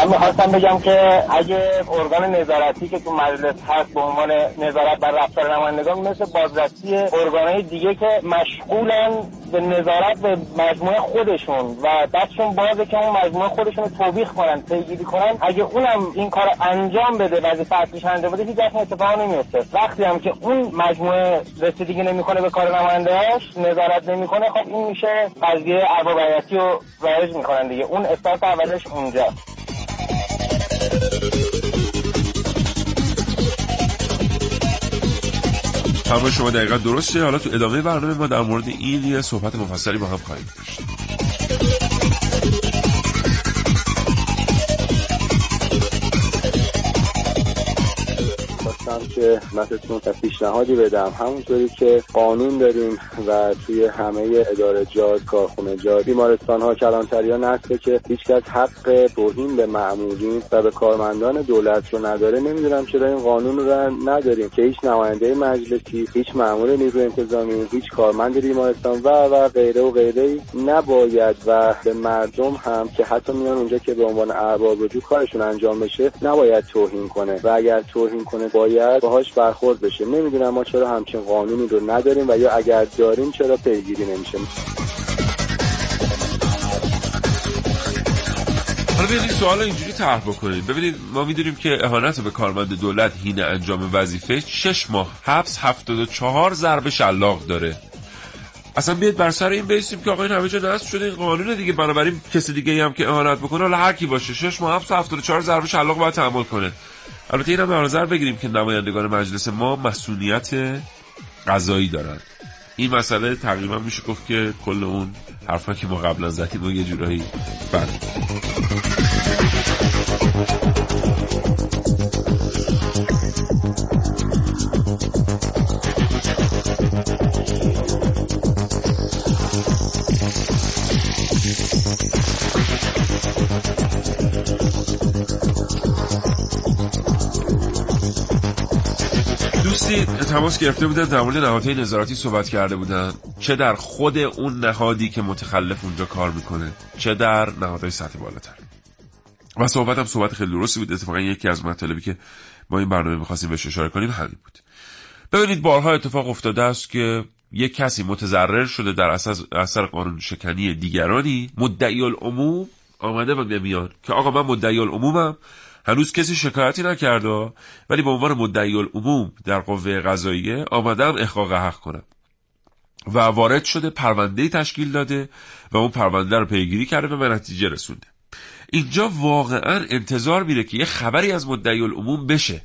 من می‌خواستم بگم که اگه ارگان نظارتی که تو مجلس هست به عنوان نظارت بر رفتار نمایندگان مثل بازرسی ارگانهای دیگه که مشغولن به نظارت به مجموعه خودشون و دستشون بازه که اون مجموعه خودشون رو توبیخ کنن پیگیری کنن اگه اونم این کار انجام بده وظیفه اصلیش انجام بده هیچ اتفاق نمیفته. وقتی هم که اون مجموعه رسیدگی نمی‌کنه به کار نمایندهاش نظارت نمی‌کنه خب این میشه قضیه ارباب رو رایج می‌کنن دیگه. اون استارت اولش اونجا همه شما دقیقا درسته. حالا تو ادامه برنامه ما در مورد این یه صحبت مفصلی با هم خواهیم داشت. که خدمتتون پیشنهادی بدم. همونطوری که قانون داریم و توی همه اداره جات کارخونه جات بیمارستان ها کلانتری ها نصفه که هیچکس حق توهین به معمولین و به کارمندان دولت رو نداره. نمی‌دونم چرا این قانون رو نداریم که هیچ نماینده مجلسی هیچ مأمور نیروی انتظامی هیچ کارمند بیمارستان و و غیره و غیره نباید و به مردم هم که حتی میان اونجا که به عنوان ارباب وجود کارشون انجام بشه نباید توهین کنه. و اگر توهین کنه باید باهاش برخورد بشه. نمی‌دونم ما چرا همچین قانونی رو نداریم و یا اگر داریم چرا پیگیری نمیشه. حالا بیاید سوال اینجوری طرح بکنید. ببینید ما می‌دونیم که اهانت به کارمند دولت هین انجام وظیفه 6 ماه حبس 74 ضرب شلاق داره. اصلا بیاد بر سر این بیسیم که آقا این همه جا نصب شده این قانون دیگه. بنابراین کسی دیگه هم که اهانت بکنه حالا هر کی باشه 6 ماه حبس 74 ضرب شلاق باید تحمل کنه. البته اینم به نظر بگیریم که نمایندگان مجلس ما مسئولیت قضایی دارن. این مسئله تقریبا میشه گفت که کل اون حرفا که ما قبلا زدیم و یه جورایی بله تماس گرفته بودن در مورد نهادهای نظارتی صحبت کرده بودن. چه در خود اون نهادی که متخلف اونجا کار می‌کنه چه در نهادهای سطح بالاتر. و صحبت هم صحبت خیلی درستی بود. اتفاقا یکی از مطالبی که ما این برنامه می‌خواستیم بهش اشاره کنیم همین بود. ببینید بارها اتفاق افتاده است که یک کسی متضرر شده در اثر قانون شکنی دیگرانی مدعی العموم آمده و نمیاد که آقا من مدعی العمومم هنوز کسی شکایتی نکرده ولی به عنوان مدعی العموم در قوه قضاییه آمدم احقاق حق کنم و وارد شده پرونده تشکیل داده و اون پرونده رو پیگیری کرده و به نتیجه رسونده. اینجا واقعا انتظار میره که یه خبری از مدعی العموم بشه.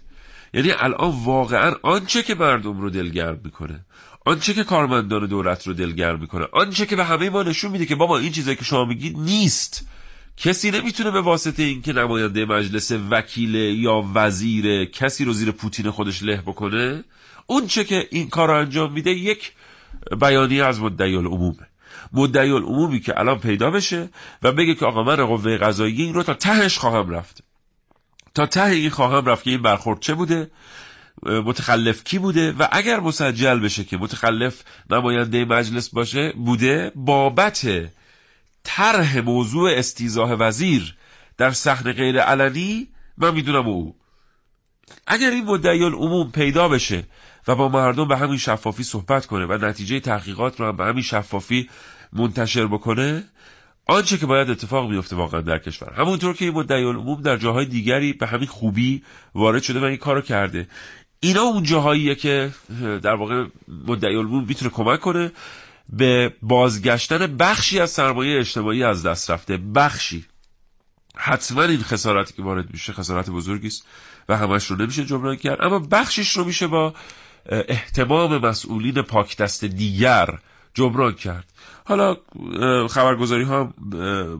یعنی الان واقعا آنچه که مردم رو دلگرم می‌کنه آنچه که کارمندان دولت رو دلگرم می‌کنه آنچه که به همه ما نشون میده که بابا این چیزایی که شما میگید نیست. کسی نمی‌تونه به واسطه اینکه نماینده مجلس وکیل یا وزیر کسی رو زیر پوتین خودش له بکنه اون چه که این کار رو انجام میده یک بیانیه از مدعی العمومه. مدعی العمومی که الان پیدا بشه و بگه که آقا من قوه قضایی این رو تا تهش خواهم رفت. تا ته این خواهم رفت که این برخورد چه بوده؟ متخلف کی بوده؟ و اگر مسجل بشه که متخلف نماینده مجلس باشه بوده بابت طرح موضوع استیزاه وزیر در صحنه غیر علنی من می‌دونم او. اگر این مدعی العموم پیدا بشه و با مردم به همین شفافی صحبت کنه و نتیجه تحقیقات رو هم به همین شفافی منتشر بکنه آنچه که باید اتفاق میفته واقعا در کشور. همونطور که این مدعی العموم در جاهای دیگری به همین خوبی وارد شده و این کارو کرده. اینا اون جاهاییه که در واقع مدعی العموم می‌تونه کمک کنه. به بازگشتن بخشی از سرمایه اجتماعی از دست رفته. بخشی. حتما این خسارتی که وارد میشه خسارت بزرگی است و همش رو نمیشه جبران کرد. اما بخشش رو میشه با احتمام مسئولین پاک دست دیگر جبران کرد. حالا خبرگزاری ها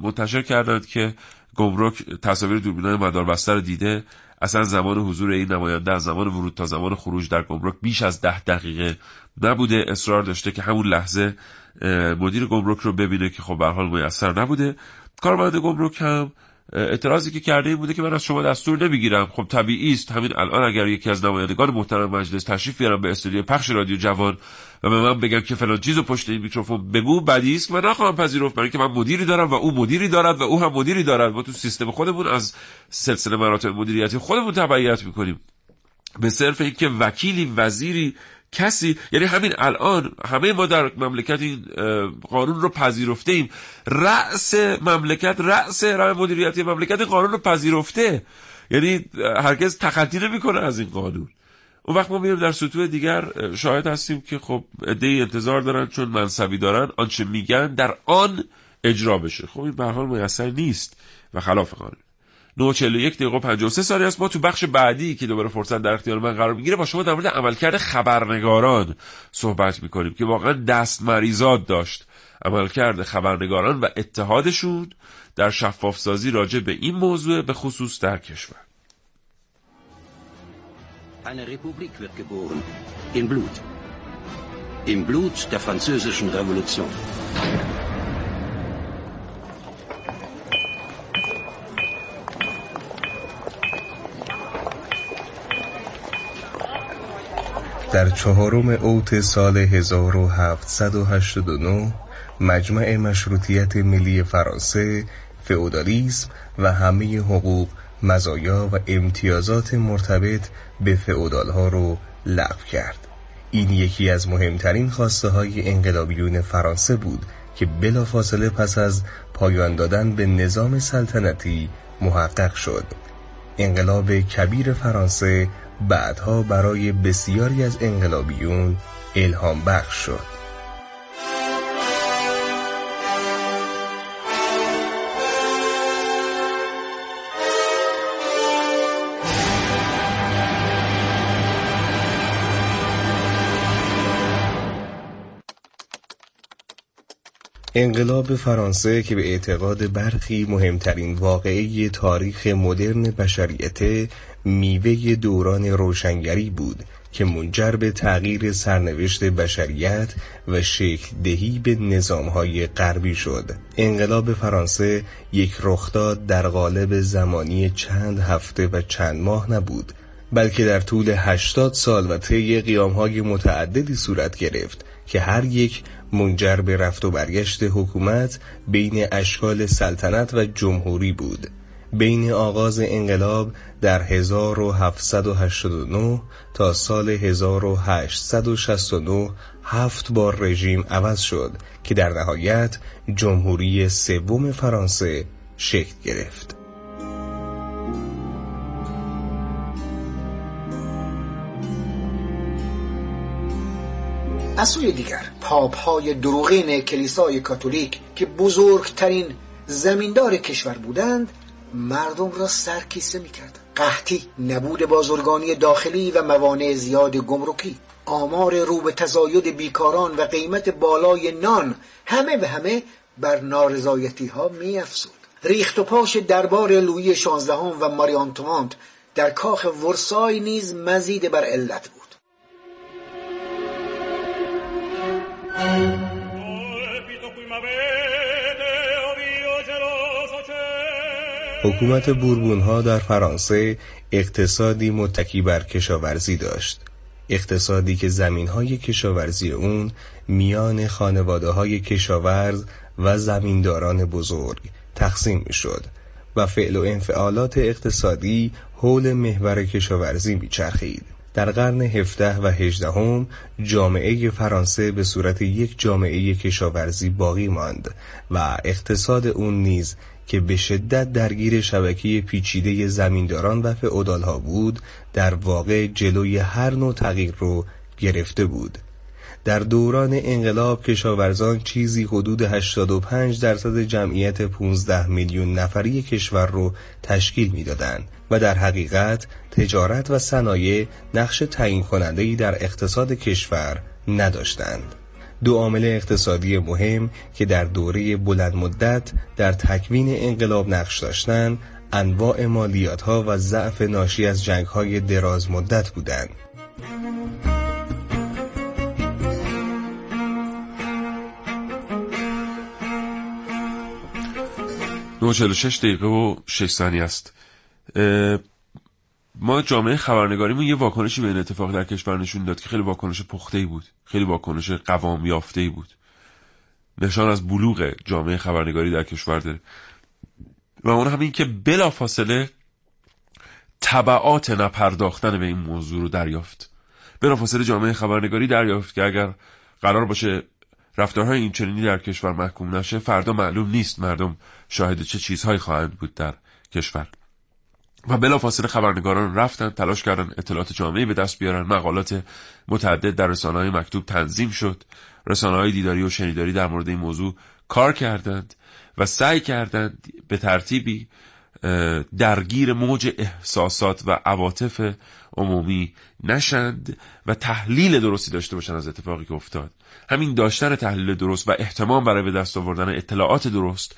منتشر کردند که گمرک تصاویر دوربینای مداربسته رو دیده. اصلا زمان حضور این نماینده از زمان ورود تا زمان خروج در گمرک بیش از ده دقیقه نبوده. اصرار داشته که همون لحظه مدیر گمرک رو ببینه که خب به حال میسر نبوده. کارمند گمرک هم اعتراضی که کرده بوده که من از شما دستور نمی‌گیرم. خب طبیعی است. همین الان اگر یکی از نمایندگان محترم مجلس تشریف بیارم به استودیو پخش رادیو جوان و به من بگم که فلان چیزو پشت این میکروفون بگو بدی است. و نخواهم پذیرفت برای که من مدیری دارم و او مدیری دارد و او هم مدیری دارد. ما تو سیستم خودمون از سلسله مراتب مدیریتی خودمون تبعیت می‌کنیم. به صرف اینکه وکیلی وزیری کسی یعنی همین الان همه ما در مملکت این قانون رو پذیرفته ایم رأس مملکت رأس رای مدیریتی مملکت قانون رو پذیرفته. یعنی هرگز تخطی نمی‌کنه از این قانون. اون وقت ما میریم در سطوح دیگر. شاهد هستیم که خب عده‌ای انتظار دارن چون منصبی دارن آنچه میگن در آن اجرا بشه. خب این به حال میسر نیست و خلاف قانون. 941 دقیقه و 53 سالی است ما تو بخش بعدی که دوباره فرصت در اختیار من قرار می‌گیره با شما در مورد عملکرد خبرنگاران صحبت می‌کنیم که واقعا دست مریضات داشت عملکرد خبرنگاران و اتحادشون در شفاف سازی راجع به این موضوع به خصوص در کشور Eine Republik wird geboren. In Blut. Im Blut der französischen Revolution. در چهارم اوت سال 1789 مجمع مشروطیت ملی فرانسه فئودالیسم و همه حقوق مزایا و امتیازات مرتبط به فئودالها رو لغو کرد. این یکی از مهمترین خواسته های انقلابیون فرانسه بود که بلافاصله پس از پایان دادن به نظام سلطنتی محقق شد. انقلاب کبیر فرانسه بعدها برای بسیاری از انقلابیون الهام بخش شد. انقلاب فرانسه که به اعتقاد برخی مهمترین واقعه تاریخ مدرن بشریت میوه دوران روشنگری بود که منجر به تغییر سرنوشت بشریت و شکل دهی به نظامهای غربی شد. انقلاب فرانسه یک رخداد در قالب زمانی چند هفته و چند ماه نبود بلکه در طول هشتاد سال و طی قیامهای متعددی صورت گرفت که هر یک منجر به رفت و برگشت حکومت بین اشکال سلطنت و جمهوری بود. بین آغاز انقلاب در 1789 تا سال 1869 هفت بار رژیم عوض شد که در نهایت جمهوری سوم فرانسه شکل گرفت. از سوی دیگر پاپ های دروغین کلیسای کاتولیک که بزرگترین زمیندار کشور بودند مردم را سرکیسه می‌کردند قحطی نبود بازرگانی داخلی و موانع زیاد گمرکی. آمار رو به تزاید بیکاران و قیمت بالای نان همه به همه بر نارضایتی ها می افزود. ریخت و پاش دربار لویی شانزدهم و ماری آنتوانت در کاخ ورسای نیز مزید بر علت بود. حکومت بوربون ها در فرانسه اقتصادی متکی بر کشاورزی داشت اقتصادی که زمین های کشاورزی اون میان خانواده های کشاورز و زمینداران بزرگ تقسیم می شد و فعل و انفعالات اقتصادی حول محور کشاورزی می چرخید. در قرن هفته و هجدهم جامعه فرانسه به صورت یک جامعه کشاورزی باقی ماند و اقتصاد اون نیز که به شدت درگیر شبکه پیچیده زمینداران و فئودالها بود در واقع جلوی هر نوع تغییر رو گرفته بود در دوران انقلاب کشاورزان چیزی حدود 85 درصد جمعیت 15 میلیون نفری کشور رو تشکیل می‌دادند و در حقیقت تجارت و صنایع نقش تعیین کننده در اقتصاد کشور نداشتند. دو عامل اقتصادی مهم که در دوره بلند مدت در تکوین انقلاب نقش داشتند انواع مالیات ها و ضعف ناشی از جنگ های دراز مدت بودند. شش دقیقه و 6 ثانیه است ما جامعه خبرنگاریمون یه واکنشی به این اتفاق در کشور نشون داد که خیلی واکنش پخته بود. خیلی واکنش قوام یافته بود. نشان از بلوغ جامعه خبرنگاری در کشور داره. و اون همین که بلافاصله طبعات نپرداختن به این موضوع رو دریافت. بلافاصله جامعه خبرنگاری دریافت که اگر قرار باشه رفتارهای این چنینی در کشور محکوم نشه فردا معلوم نیست مردم شاهد چه چیزهایی خواهند بود در کشور. و بلافاصله خبرنگاران رفتن تلاش کردن اطلاعات جامعه به دست بیارن. مقالات متعدد در رسانه های مکتوب تنظیم شد. رسانه های دیداری و شنیداری در مورد این موضوع کار کردند و سعی کردند به ترتیبی درگیر موج احساسات و عواطف عمومی نشند و تحلیل درستی داشته باشند از اتفاقی که افتاد. همین داشتن تحلیل درست و احتمام برای به دست آوردن اطلاعات درست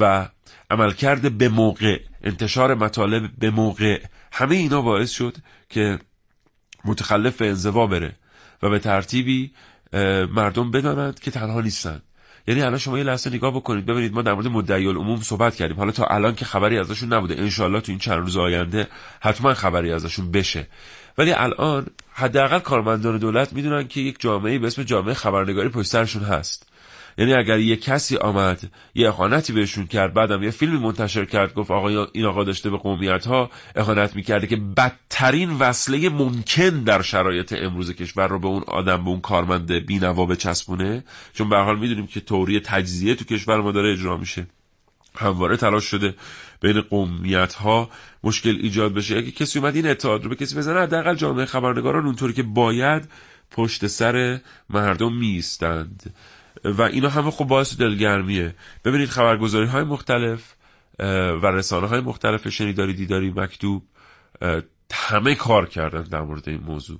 و عملکرد به موقع انتشار مطالب به موقع همه اینا باعث شد که متخلف انزوا بره و به ترتیبی مردم بدانند که تنها نیستند. یعنی الان شما یه لحظه نگاه بکنید ببینید ما در مورد مدعی العموم صحبت کردیم. حالا تا الان که خبری ازشون نبوده. انشالله تو این چند روز آینده حتما خبری ازشون بشه. ولی الان حداقل کارمندان دولت می‌دونن که یک جامعه به اسم جامعه خبرنگاری پشت سرشون هست. یعنی اگر یه کسی آمد یه اخانتی بهشون کرد بعدم یه فیلمی منتشر کرد گفت آقا این آقا داشته به قومیت ها اخانت می‌کرده که بدترین وصله ممکن در شرایط امروز کشور رو به اون آدم به اون کارمند بینوا بچسبونه. چون به حال می‌دونیم که توری تجزیه تو کشور ما داره اجرا میشه. همواره تلاش شده بین قومیت ها مشکل ایجاد بشه. اگه کسی اومد این اتحاد رو به کسی بزنه حداقل جامعه خبرنگاران اونطوری که باید پشت سر مردم میستند و اینا همه خب باعث دلگرمیه. ببینید خبرگزاری های مختلف و رسانه های مختلف شنیداری دیداری مکتوب همه کار کردن در مورد این موضوع.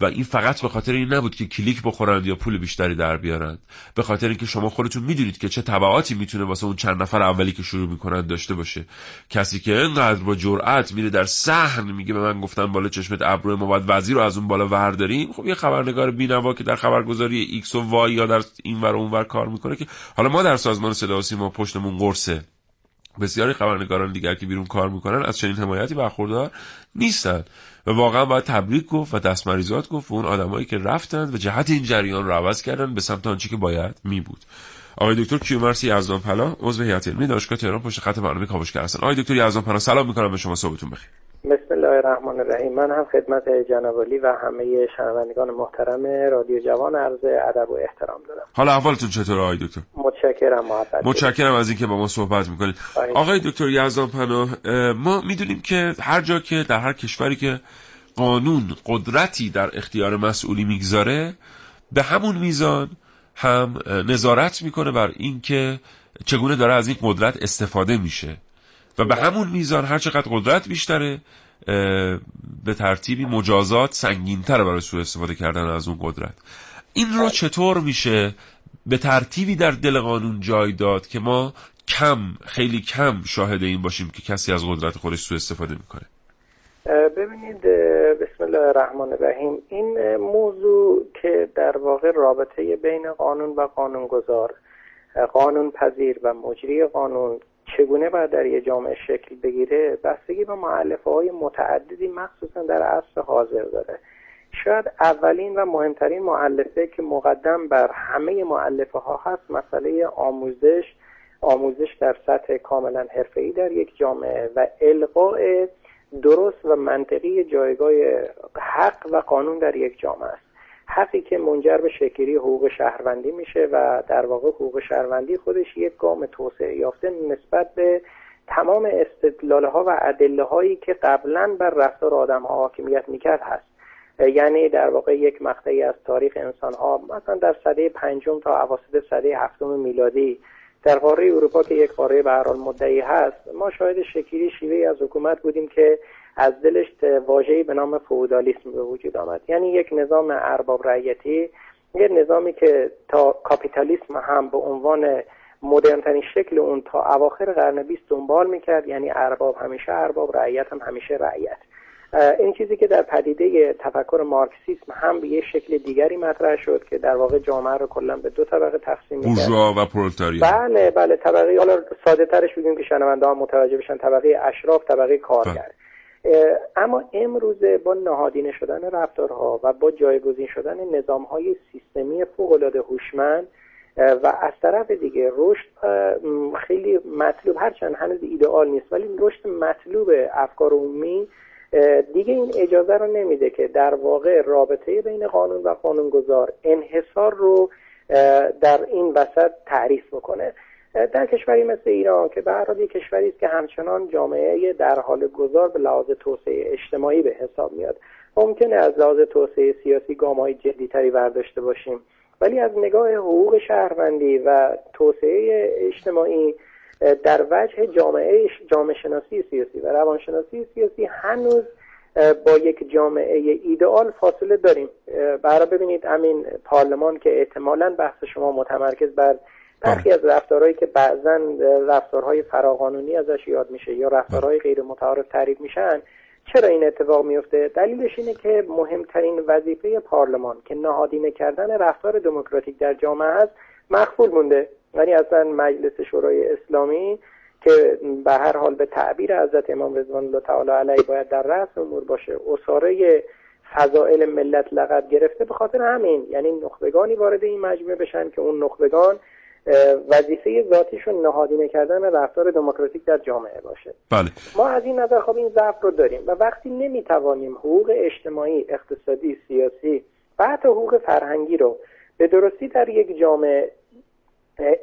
و این فقط به خاطر این نبود که کلیک بخورند یا پول بیشتری در بیارند. به خاطر اینکه شما خودتون می‌دونید که چه تبعاتی می‌تونه واسه اون چند نفر اولی که شروع می‌کنن داشته باشه. کسی که اینقدر با جرأت میره در صحن میگه به من گفتن بالا چشمت ابرو ما باید وزیر رو از اون بالا ورداریم. خب یه خبرنگار بینوا که در خبرگزاری X و Y یا در این ور اون ور کار می‌کنه که حالا ما در سازمان صدا و سیما پشتمون قرصه. بسیاری خبرنگاران دیگر که بیرون کار می‌کنن از چنین حمایتی برخوردار نیستن. و واقعا باید تبریک گفت و دستمریزات گفت و اون آدمایی که رفتند و جهت این جریان رو عوض کردن به سمت آنچه که باید می بود. آقای دکتر کیومرسی یزدان پلا عضو هیئت علمی دانشگاه تهران پشت خط برنامه کاوشگر هستن. آقای دکتر یزدان پلا سلام می‌کنم به شما صبحتون بخیر. بسم الله الرحمن الرحیم. من هم خدمت جناب و همه شنوندگان محترم رادیو جوان عرض ادب و احترام دارم. حالا احوالتون چطوره آقای دکتر؟ متشکرم محبت. متشکرم از اینکه با ما صحبت می‌کنید. آقای دکتر یزدان پناه ما می‌دونیم که هر جا که در هر کشوری که قانون قدرتی در اختیار مسئولی می‌گذاره به همون میزان هم نظارت می‌کنه بر اینکه چگونه داره از این قدرت استفاده میشه. و به همون میزان هر چقدر قدرت بیشتره به ترتیبی مجازات سنگینتر برای سوء استفاده کردن از اون قدرت. این رو چطور میشه؟ به ترتیبی در دل قانون جای داد که ما کم خیلی کم شاهد این باشیم که کسی از قدرت خودش سوء استفاده می‌کنه. ببینید بسم الله الرحمن الرحیم. این موضوع که در واقع رابطه بین قانون و قانونگذار قانون پذیر و مجری قانون چگونه باید در یه جامعه شکل بگیره؟ بستگی به معلفه های متعددی مخصوصا در عصر حاضر داره. شاید اولین و مهمترین معلفه که مقدم بر همه معلفه ها هست مسئله آموزش. آموزش در سطح کاملا حرفه‌ای در یک جامعه و القاء درست و منطقی جایگاه حق و قانون در یک جامعه است. حقی که منجر به شکلی حقوق شهروندی میشه و در واقع حقوق شهروندی خودش یک گام توسعه یافته نسبت به تمام استدلال ها و ادله هایی که قبلا بر رفتار آدم ها حاکمیت می‌کرد هست. یعنی در واقع یک مقطعی از تاریخ انسان ها مثلا در سده پنجم تا اواسط سده هفتم میلادی در قاره اروپا که یک قاره به هر مدعی هست ما شاهد شکلی شیوه از حکومت بودیم که از دلش واژه‌ای به نام فئودالیسم به وجود آمد. یعنی یک نظام ارباب رعیتی یک نظامی که تا کاپیتالیسم هم به عنوان مدرنترین شکل اون تا اواخر قرن بیست دنبال می‌کرد یعنی ارباب همیشه ارباب رعیت هم همیشه رعیت. این چیزی که در پدیده تفکر مارکسیسم هم به یه شکل دیگری مطرح شد که در واقع جامعه رو کلا به دو طبقه تقسیم می‌کرد. و پرولتاریا بله بله طبقه حالا ساده ترش بگیم که شنونده ها متوجه بشن طبقه اشراف طبقه کارگر. اما امروزه با نهادینه شدن رفتارها و با جایگزین شدن نظامهای سیستمی فوق‌العاده هوشمند و از طرف دیگه رشد خیلی مطلوب هرچند هنوز ایدئال نیست ولی رشد مطلوب افکار عمومی دیگه این اجازه رو نمیده که در واقع رابطه بین قانون و قانونگذار انحصار رو در این وسط تعریف بکنه. در کشوری مثل ایران که به هر کشوری است که همچنان جامعه در حال گذار به لحاظ توسعه اجتماعی به حساب میاد. ممکنه از لحاظ توسعه سیاسی گامهای جدیتری برداشته باشیم ولی از نگاه حقوق شهروندی و توسعه اجتماعی در وجه جامعه جامعه شناسی سیاسی و روانشناسی سیاسی هنوز با یک جامعه ایدئال فاصله داریم. برای ببینید همین پارلمان که احتمالا بحث شما متمرکز بر برخی از رفتارهایی که بعضا رفتارهای فراقانونی ازش یاد میشه یا رفتارهای غیر متعارف تعریف میشن چرا این اتفاق میفته؟ دلیلش اینه که مهمترین وظیفه پارلمان که نهادینه کردن رفتار دموکراتیک در جامعه است مخفول مونده. یعنی اصلا مجلس شورای اسلامی که به هر حال به تعبیر حضرت امام رضوان الله تعالی علیه باید در رأس امور باشه اصاره فضائل ملت لقب گرفته به خاطر همین. یعنی نخبگانی وارد این مجموعه بشن که اون نخبگان وظیفه ذاتیشون نهادینه کردن رفتار دموکراتیک در جامعه باشه. بله. ما از این نظر خب این ضعف رو داریم و وقتی نمی‌توانیم حقوق اجتماعی اقتصادی سیاسی و حتی حقوق فرهنگی رو به درستی در یک جامعه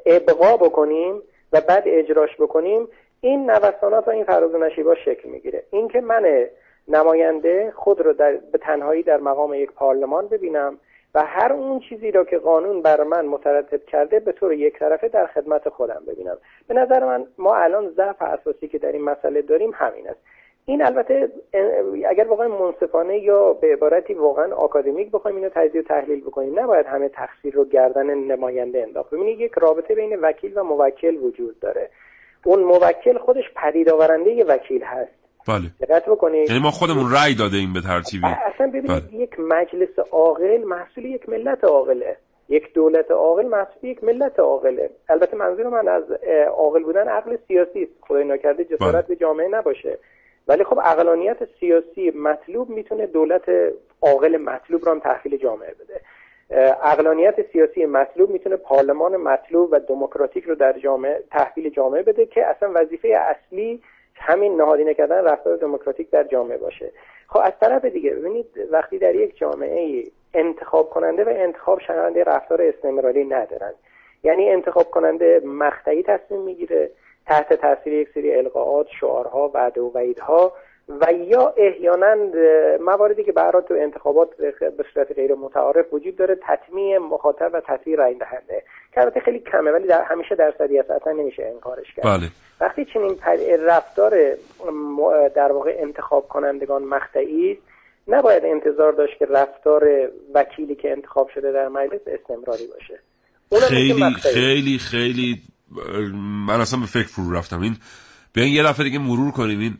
ابقا بکنیم و بعد اجراش بکنیم این نوسانات و این فراز و نشیبا شکل می‌گیره. اینکه من نماینده خود رو در به تنهایی در مقام یک پارلمان ببینم و هر اون چیزی را که قانون بر من مترتب کرده به طور یک طرفه در خدمت خودم ببینم. به نظر من ما الان ضعف اساسی که در این مسئله داریم همین است. این البته اگر واقعا منصفانه یا به عبارتی واقعا آکادمیک بخوایم اینو تجزیه و تحلیل بکنیم نباید همه تقصیر رو گردن نماینده انداخت. ببینید یک رابطه بین وکیل و موکل وجود داره. اون موکل خودش پدید آورنده وکیل هست. بله. دقت بکنید یعنی ما خودمون رأی داده این به ترتیبی. اصلا ببینید یک مجلس عاقل محصول یک ملت عاقله. یک دولت عاقل محصول یک ملت عاقله. البته منظور من از عاقل بودن عقل سیاسی است. خدای نکرده جسارت به جامعه نباشه. ولی خب اقلانیت سیاسی مطلوب می‌تونه دولت عاقل مطلوب رو هم تحویل جامعه بده. اقلانیت سیاسی مطلوب می‌تونه پارلمان مطلوب و دموکراتیک رو در جامعه تحویل جامعه بده که اصلا وظیفه اصلی همین نهادینه کردن رفتار دموکراتیک در جامعه باشه. خب از طرف دیگه ببینید وقتی در یک جامعه انتخاب کننده و انتخاب شونده رفتار استمراری ندارن. یعنی انتخاب کننده مقطعی تصمیم می‌گیره تحت تاثیر یک سری القاعات شعارها وعده و وعیدها و یا احیانا مواردی که برای تو انتخابات به صورت غیر متعارف وجود داره تطمیع مخاطب و تطمیع رای دهنده. که البته خیلی کمه ولی در همیشه درصدی است اصلا نمیشه انکارش کرد. بله. وقتی چنین رفتار در واقع انتخاب کنندگان مقطعی نباید انتظار داشت که رفتار وکیلی که انتخاب شده در مجلس استمراری باشه. خیلی خیلی خیلی من اصلا به فکر فرو رفتم. این بیاین یه دفعه دیگه مرور کنیم. این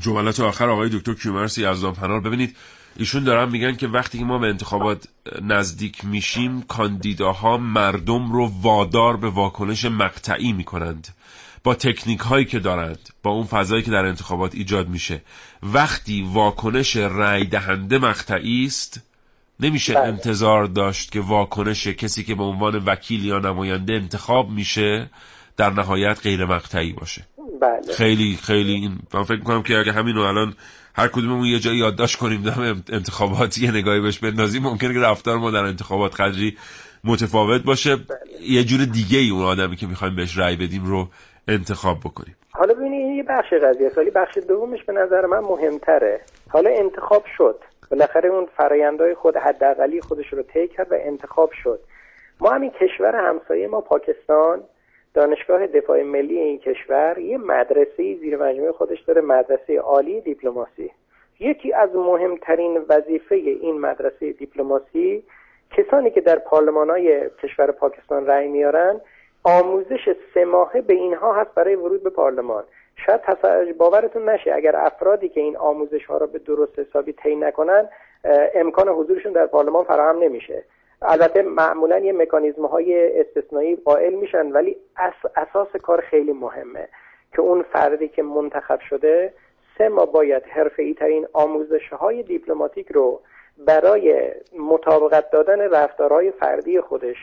جملات آخر آقای دکتر کیومرسی از پنار ببینید ایشون دارن میگن که وقتی که ما به انتخابات نزدیک میشیم کاندیداها مردم رو وادار به واکنش مقطعی می‌کنند. با تکنیک هایی که دارند با اون فضایی که در انتخابات ایجاد میشه. وقتی واکنش رأی دهنده مقطعی است نمیشه بله. انتظار داشت که واکنش کسی که به عنوان وکیل یا نماینده انتخاب میشه در نهایت غیر مقطعی باشه. بله. خیلی خیلی این من فکر می‌کنم که اگه همینو الان هر کدوممون یه جایی یادداشت کنیم دم انتخاباتی یه نگاهی بهش بندازیم ممکنه که رفتار ما در انتخابات قدری متفاوت باشه. بله. یه جور دیگه ای اون آدمی که می‌خوایم بهش رأی بدیم رو انتخاب بکنیم. حالا ببینید یه بخش قضیه ولی بخش دومش به نظر من مهمتره. حالا انتخاب شد. بالاخره اون فرایندهای خود حداقلی خودش رو طی کرد و انتخاب شد. ما همین کشور همسایه ما پاکستان دانشگاه دفاع ملی این کشور یه مدرسه زیر مجموعه خودش داره مدرسه عالی دیپلماسی. یکی از مهمترین وظیفه این مدرسه دیپلماسی کسانی که در پارلمان های کشور پاکستان رأی میارن آموزش سه ماهه به اینها هست برای ورود به پارلمان. شاید باورتون نشه اگر افرادی که این آموزش ها را به درست حسابی طی نکنن امکان حضورشون در پارلمان فراهم نمیشه. البته معمولا یه مکانیزم های استثنایی قائل میشن ولی اساس کار خیلی مهمه که اون فردی که منتخب شده سه ما باید حرفه ترین آموزش های دیپلماتیک رو برای مطابقت دادن رفتارهای فردی خودش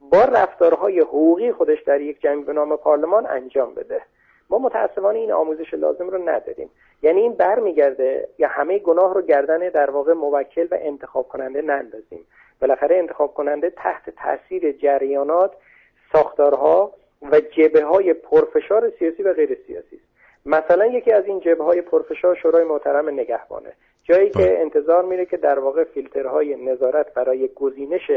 با رفتارهای حقوقی خودش در یک جنگ به نام پارلمان انجام بده. ما متاسفانه این آموزش لازم رو نداریم. یعنی این برمیگرده یا همه گناه رو گردن در واقع موکل و انتخاب کننده نندازیم. بالاخره انتخاب کننده تحت تاثیر جریانات ساختارها و جبه های پرفشار سیاسی و غیر سیاسی است. مثلا یکی از این جبه های پرفشار شورای محترم نگهبانه. جایی که بله. انتظار میره که در واقع فیلترهای نظارت برای گزینش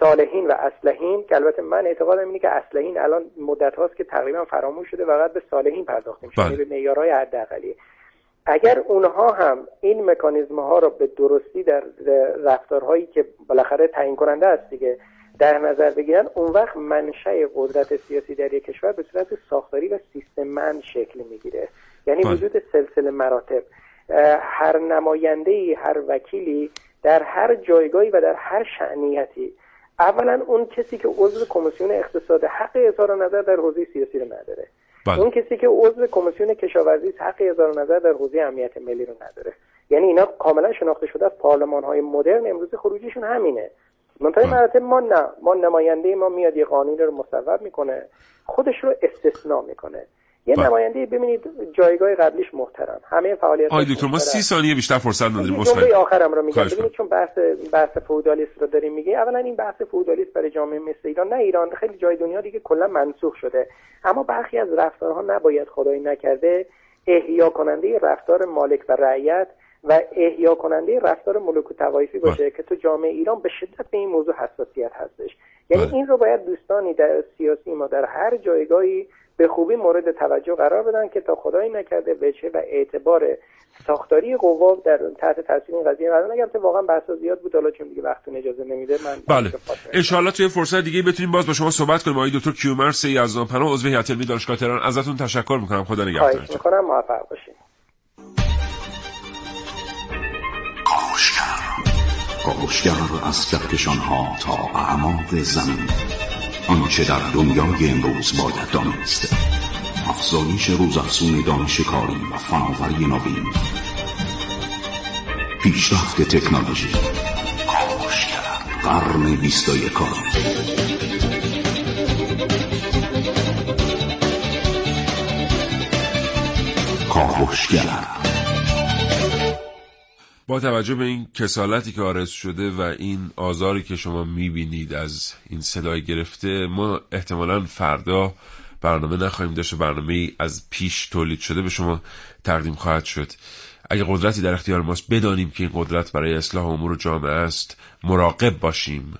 صالحین و اسلحین که البته من اعتقادم اینه که اسلحین الان مدت هاست که تقریبا فراموش شده و به صالحین پرداخته میشه یعنی به معیارهای حداقلی. اگر اونها هم این مکانیزم ها را به درستی در رفتارهایی که بالاخره تعیین کننده است دیگه در نظر بگیرن اون وقت منشأ قدرت سیاسی در یک کشور به صورت ساختاری و سیستممند شکل می‌گیره. یعنی بله. وجود سلسله مراتب. هر نماینده هر وکیلی در هر جایگاهی و در هر شعنیتی اولا اون کسی که عضو کمیسیون اقتصاد حق اظهار نظر در حوزه سیاسی رو نداره. بله. اون کسی که عضو کمیسیون کشاورزی حق اظهار نظر در حوزه امنیت ملی رو نداره. یعنی اینا کاملا شناخته شده از پارلمان های مدرن امروز خروجیشون همینه. منتهای مراتب ما نه. ما نماینده ما میاد یه قانون رو مصوب می‌کنه. خودش رو استثناء می‌کنه. یه بله. نماینده ببینید جایگاه قبلیش محترم. همه فعالیت آقای دکتر ما سی ثانیه بیشتر فرصت نداریم. جمله آخرم رو میگم. ببینید چون بحث بحث فئودالیسم رو داریم میگه اولا این بحث فئودالیسم برای جامعه مثل ایران نه ایران خیلی جای دنیا دیگه کلا منسوخ شده. اما برخی از رفتارها نباید خدایی نکرده. احیا کننده رفتار مالک و رعیت و احیا کننده رفتار ملوک و توایفی باشه که تو جامعه ایران به شدت به این موضوع حساسیت هستش. یعنی این رو باید دوستانی در سیاسی ما در هر جایگاهی به خوبی مورد توجه قرار بدن که تا خدایی نکرده وجه و اعتبار ساختاری قوا در تحت تاثیر این قضیه قرار نگرفته. واقعا بحث زیاد بود. حالا چون دیگه وقتتون اجازه نمیده من بله. انشاءالله توی فرصت دیگه بتونیم باز با شما صحبت کنیم. آقای دکتر کیومرث یزدان پناه عضو هیئت علمی دانشگاه تهران. ازتون تشکر می‌کنم. خدا نگهدارتون. می‌کنم. موفق باشید کاوشگر از کهکشان ها تا اعماق زمین. آنچه در دنیای امروز باید دانست افزایش روزافزون دانش کاری و فناوری نوین. پیشرفت تکنولوژی. کاوشگر قرن بیست و یکم کاوشگر با توجه به این کسالتی که آرز شده و این آزاری که شما می‌بینید از این صدای گرفته ما احتمالا فردا برنامه نخواهیم داشت و برنامه ای از پیش تولید شده به شما تقدیم خواهد شد. اگه قدرتی در اختیار ماست بدانیم که این قدرت برای اصلاح امور جامعه است مراقب باشیم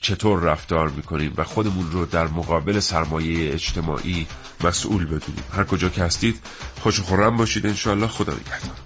چطور رفتار می‌کنیم و خودمون رو در مقابل سرمایه اجتماعی مسئول بدونیم. هر کجا که هستید خوش و خورم باشید. انشاءالله خدا نگهدار.